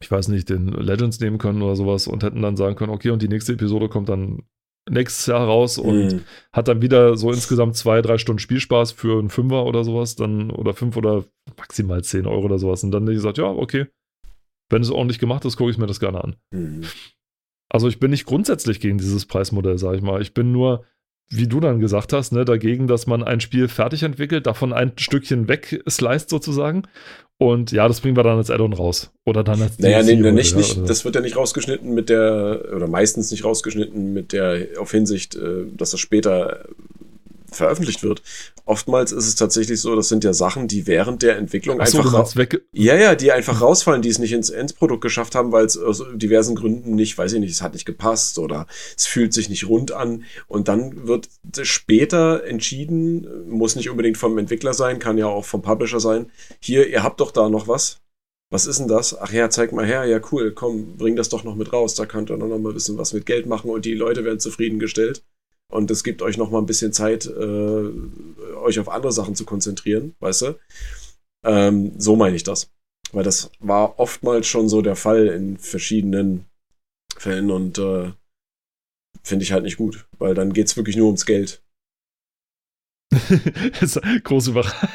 ich weiß nicht, den Legends nehmen können oder sowas und hätten dann sagen können, okay, und die nächste Episode kommt dann nächstes Jahr raus und mhm. hat dann wieder so insgesamt zwei, drei Stunden Spielspaß für einen Fünfer oder sowas, dann oder fünf oder maximal zehn Euro oder sowas. Und dann hätte ich gesagt, ja, okay, wenn es ordentlich gemacht ist, gucke ich mir das gerne an. Mhm. Also ich bin nicht grundsätzlich gegen dieses Preismodell, sage ich mal. Ich bin nur, wie du dann gesagt hast, ne, dagegen, dass man ein Spiel fertig entwickelt, davon ein Stückchen wegsliced sozusagen und ja, das bringen wir dann als Add-on raus. Oder dann als Naja, nee, nee, nicht, nicht, das wird ja nicht rausgeschnitten mit der, oder meistens nicht rausgeschnitten mit der, auf Hinsicht, äh, dass das später veröffentlicht wird. Oftmals ist es tatsächlich so, das sind ja Sachen, die während der Entwicklung Ach so, einfach weg. Ja, ja, die einfach rausfallen, die es nicht ins Endprodukt geschafft haben, weil es aus diversen Gründen nicht, weiß ich nicht, es hat nicht gepasst oder es fühlt sich nicht rund an und dann wird später entschieden, muss nicht unbedingt vom Entwickler sein, kann ja auch vom Publisher sein. Hier, ihr habt doch da noch was. Was ist denn das? Ach ja, zeig mal her. Ja, cool. Komm, bring das doch noch mit raus. Da könnt ihr noch mal ein bisschen was mit Geld machen und die Leute werden zufriedengestellt. Und es gibt euch noch mal ein bisschen Zeit, äh, euch auf andere Sachen zu konzentrieren, weißt du? Ähm, so meine ich das. Weil das war oftmals schon so der Fall in verschiedenen Fällen und äh, finde ich halt nicht gut, weil dann geht es wirklich nur ums Geld. große Überraschung.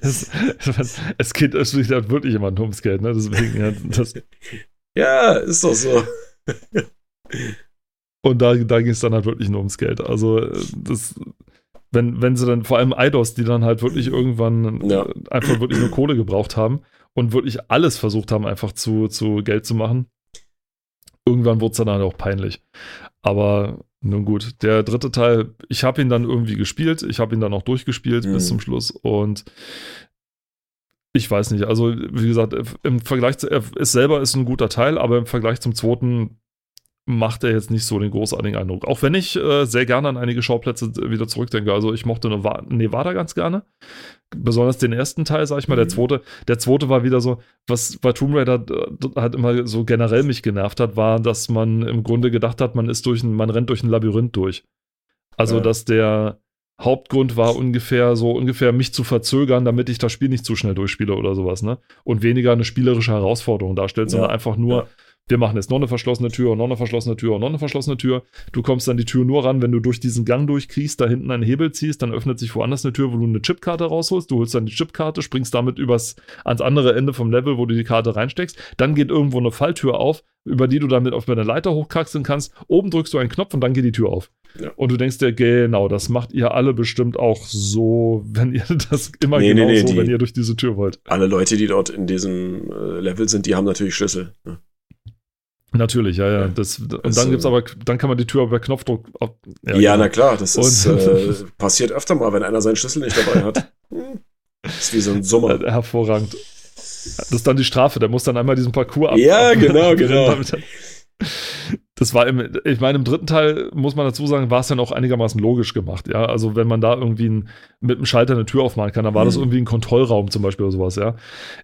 es, es, geht es geht halt wirklich immer nur ums Geld, ne? Deswegen, ja, das ja, ist doch so. Und da, da ging es dann halt wirklich nur ums Geld. Also, äh, das, wenn, wenn sie dann, vor allem Eidos, die dann halt wirklich irgendwann ja. einfach wirklich nur Kohle gebraucht haben und wirklich alles versucht haben, einfach zu, zu Geld zu machen, irgendwann wurde es dann halt auch peinlich. Aber nun gut, der dritte Teil, ich habe ihn dann irgendwie gespielt, ich habe ihn dann auch durchgespielt mhm. bis zum Schluss und ich weiß nicht, also wie gesagt, im Vergleich zu, ist selber ist ein guter Teil, aber im Vergleich zum zweiten macht er jetzt nicht so den großartigen Eindruck. Auch wenn ich äh, sehr gerne an einige Schauplätze wieder zurückdenke. Also ich mochte Nevada ganz gerne. Besonders den ersten Teil, sag ich mal. Mhm. Der zweite, der zweite war wieder so, was bei Tomb Raider halt immer so generell mich genervt hat, war, dass man im Grunde gedacht hat, man ist durch ein, man rennt durch ein Labyrinth durch. Also, ja. dass der Hauptgrund war ungefähr so ungefähr mich zu verzögern, damit ich das Spiel nicht zu schnell durchspiele oder sowas, ne? Und weniger eine spielerische Herausforderung darstellt, sondern einfach nur, ja wir machen jetzt noch eine verschlossene Tür und noch eine verschlossene Tür und noch eine verschlossene Tür. Du kommst dann die Tür nur ran, wenn du durch diesen Gang durchkriegst, da hinten einen Hebel ziehst, dann öffnet sich woanders eine Tür, wo du eine Chipkarte rausholst. Du holst dann die Chipkarte, springst damit übers, ans andere Ende vom Level, wo du die Karte reinsteckst. Dann geht irgendwo eine Falltür auf, über die du damit auf eine Leiter hochkraxeln kannst. Oben drückst du einen Knopf und dann geht die Tür auf. Ja. Und du denkst dir, genau, das macht ihr alle bestimmt auch so, wenn ihr das immer nee, genau nee, nee, so, die, wenn ihr durch diese Tür wollt. Alle Leute, die dort in diesem äh, Level sind, die haben natürlich Schlüssel. Ja. Natürlich, ja, ja. Das, und das, dann gibt's aber, dann kann man die Tür per Knopfdruck. Ab, ja, ja genau. na klar, das ist, äh, passiert öfter mal, wenn einer seinen Schlüssel nicht dabei hat. Das ist wie so ein Sommer. Hervorragend. Das ist dann die Strafe, der muss dann einmal diesen Parcours ab. Ja, genau, genau. Das war im, ich meine, im dritten Teil muss man dazu sagen, war es dann auch einigermaßen logisch gemacht, ja. Also wenn man da irgendwie ein, mit einem Schalter eine Tür aufmachen kann, dann war mhm. das irgendwie ein Kontrollraum zum Beispiel oder sowas, ja.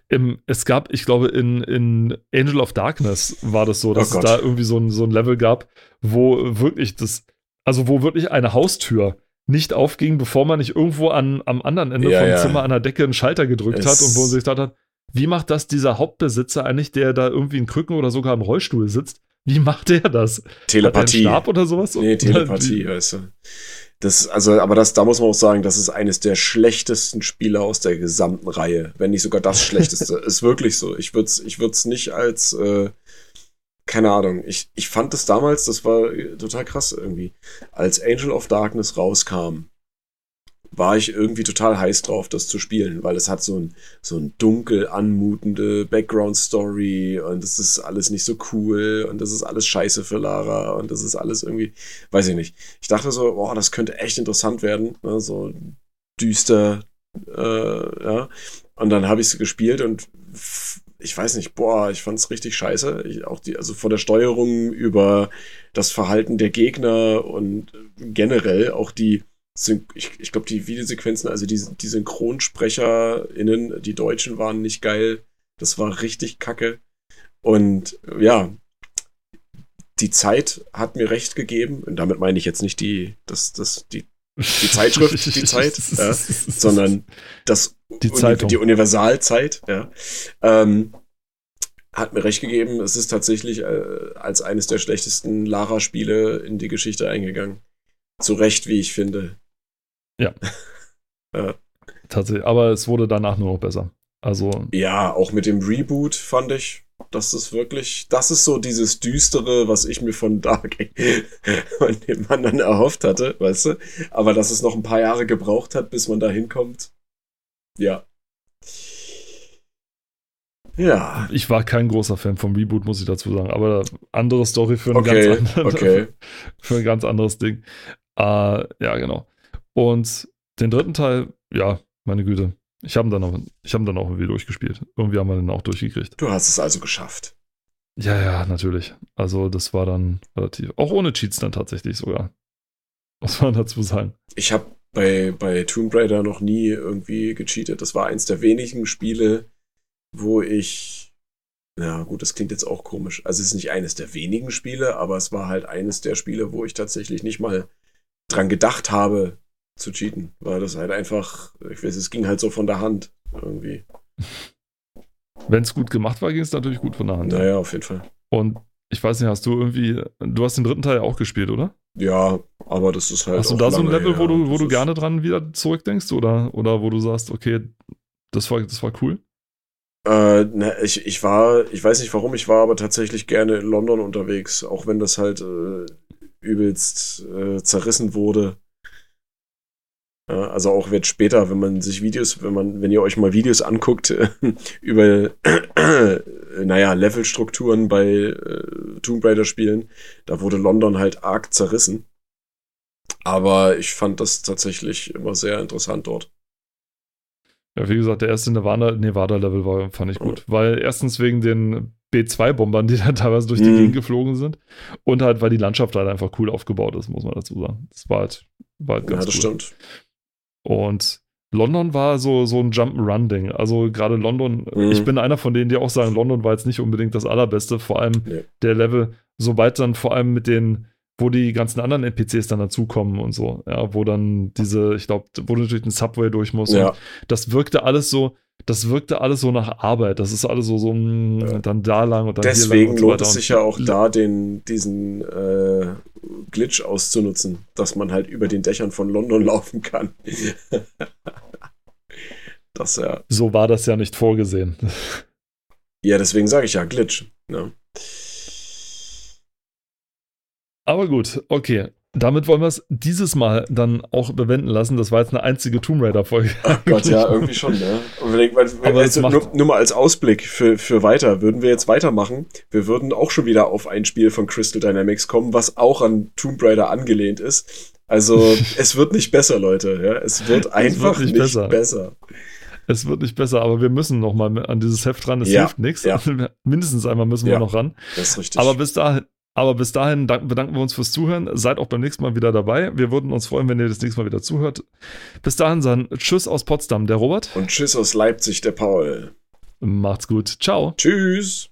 Im, es gab, ich glaube, in, in Angel of Darkness war das so, dass oh es da irgendwie so ein, so ein Level gab, wo wirklich das, also wo wirklich eine Haustür nicht aufging, bevor man nicht irgendwo an, am anderen Ende ja, vom ja. Zimmer an der Decke einen Schalter gedrückt es hat und wo man sich gedacht hat, wie macht das dieser Hauptbesitzer eigentlich, der da irgendwie in Krücken oder sogar im Rollstuhl sitzt? Wie macht der das? Telepathie. Stab oder sowas? Nee, Telepathie, weißt du. Das, also, aber das, da muss man auch sagen, das ist eines der schlechtesten Spiele aus der gesamten Reihe. Wenn nicht sogar das schlechteste. ist wirklich so. Ich würde es ich würd's nicht als äh, keine Ahnung. Ich, ich fand das damals, das war total krass irgendwie. Als Angel of Darkness rauskam, war ich irgendwie total heiß drauf, das zu spielen, weil es hat so ein, so ein dunkel anmutende Background-Story und das ist alles nicht so cool und das ist alles scheiße für Lara und das ist alles irgendwie, weiß ich nicht. Ich dachte so, boah, das könnte echt interessant werden, ne? so düster, äh, ja. Und dann habe ich es gespielt und ich weiß nicht, boah, ich fand es richtig scheiße. Ich, auch die, also von der Steuerung über das Verhalten der Gegner und generell auch die, ich, ich glaube, die Videosequenzen, also die, die SynchronsprecherInnen, die Deutschen waren nicht geil. Das war richtig kacke. Und ja, die Zeit hat mir recht gegeben. Und damit meine ich jetzt nicht die, das, das, die, die Zeitschrift, die Zeit, ja, sondern das die, Zeitung. die Universalzeit, ja, ähm, hat mir recht gegeben. Es ist tatsächlich äh, als eines der schlechtesten Lara-Spiele in die Geschichte eingegangen. Zu Recht, wie ich finde. Ja. ja. Tatsächlich, aber es wurde danach nur noch besser. Also. Ja, auch mit dem Reboot fand ich, das ist wirklich, das ist so dieses Düstere, was ich mir von Dark von dem man dann erhofft hatte, weißt du? Aber dass es noch ein paar Jahre gebraucht hat, bis man da hinkommt. Ja. Ja. Ich war kein großer Fan vom Reboot, muss ich dazu sagen. Aber andere Story für ein, okay, ganz, andere, okay. für ein ganz anderes Ding. Uh, ja, genau. Und den dritten Teil, ja, meine Güte. Ich habe dann, noch, hab dann auch irgendwie durchgespielt. Irgendwie haben wir den auch durchgekriegt. Du hast es also geschafft. Ja, ja, natürlich. Also, das war dann relativ. Auch ohne Cheats dann tatsächlich sogar. Muss man dazu sagen. Ich habe bei, bei Tomb Raider noch nie irgendwie gecheatet. Das war eins der wenigen Spiele, wo ich. Ja, gut, das klingt jetzt auch komisch. Also, es ist nicht eines der wenigen Spiele, aber es war halt eines der Spiele, wo ich tatsächlich nicht mal dran gedacht habe, zu cheaten, weil das halt einfach, ich weiß, es ging halt so von der Hand irgendwie. Wenn es gut gemacht war, ging es natürlich gut von der Hand. Naja, auf jeden Fall. Und ich weiß nicht, hast du irgendwie, du hast den dritten Teil auch gespielt, oder? Ja, aber das ist halt. Hast du da so ein Level, her. wo du, wo du gerne dran wieder zurückdenkst oder, oder wo du sagst, okay, das war, das war cool? Äh, ne, ich, ich war, ich weiß nicht warum, ich war aber tatsächlich gerne in London unterwegs, auch wenn das halt äh, übelst äh, zerrissen wurde. Also auch wird später, wenn man sich Videos, wenn man, wenn ihr euch mal Videos anguckt über, naja, Levelstrukturen bei äh, Tomb Raider Spielen, da wurde London halt arg zerrissen. Aber ich fand das tatsächlich immer sehr interessant dort. Ja, wie gesagt, der erste Nevada-Level war, fand ich gut. Mhm. Weil erstens wegen den B2-Bombern, die da teilweise durch die mhm. Gegend geflogen sind. Und halt, weil die Landschaft halt einfach cool aufgebaut ist, muss man dazu sagen. Das war halt, war halt ganz Ja, das cool. stimmt. Und London war so, so ein Jump-Run-Ding. Also gerade London, mhm. ich bin einer von denen, die auch sagen, London war jetzt nicht unbedingt das Allerbeste. Vor allem nee. der Level, sobald dann vor allem mit den, wo die ganzen anderen NPCs dann dazukommen und so, ja, wo dann diese, ich glaube, wo du durch den Subway durch musst. Ja. Das wirkte alles so, das wirkte alles so nach Arbeit. Das ist alles so, so mm, ja. dann da lang und dann Deswegen hier lang so lohnt es sich ja auch da, den, diesen äh, Glitch auszunutzen, dass man halt über den Dächern von London laufen kann. das ja. So war das ja nicht vorgesehen. Ja, deswegen sage ich ja Glitch. Ne? Aber gut, okay. Damit wollen wir es dieses Mal dann auch bewenden lassen. Das war jetzt eine einzige Tomb Raider-Folge. Gott, ja, irgendwie schon, ne? Aber also, nur, nur, mal als Ausblick für, für weiter, würden wir jetzt weitermachen, wir würden auch schon wieder auf ein Spiel von Crystal Dynamics kommen, was auch an Tomb Raider angelehnt ist. Also, es wird nicht besser, Leute. Ja? Es wird einfach es wird nicht, nicht besser. besser. Es wird nicht besser, aber wir müssen noch mal an dieses Heft ran. Es ja, hilft nichts. Ja. Mindestens einmal müssen wir noch ran. Das ist richtig. Aber bis dahin, aber bis dahin bedanken wir uns fürs Zuhören. Seid auch beim nächsten Mal wieder dabei. Wir würden uns freuen, wenn ihr das nächste Mal wieder zuhört. Bis dahin dann Tschüss aus Potsdam, der Robert. Und Tschüss aus Leipzig, der Paul. Macht's gut. Ciao. Tschüss.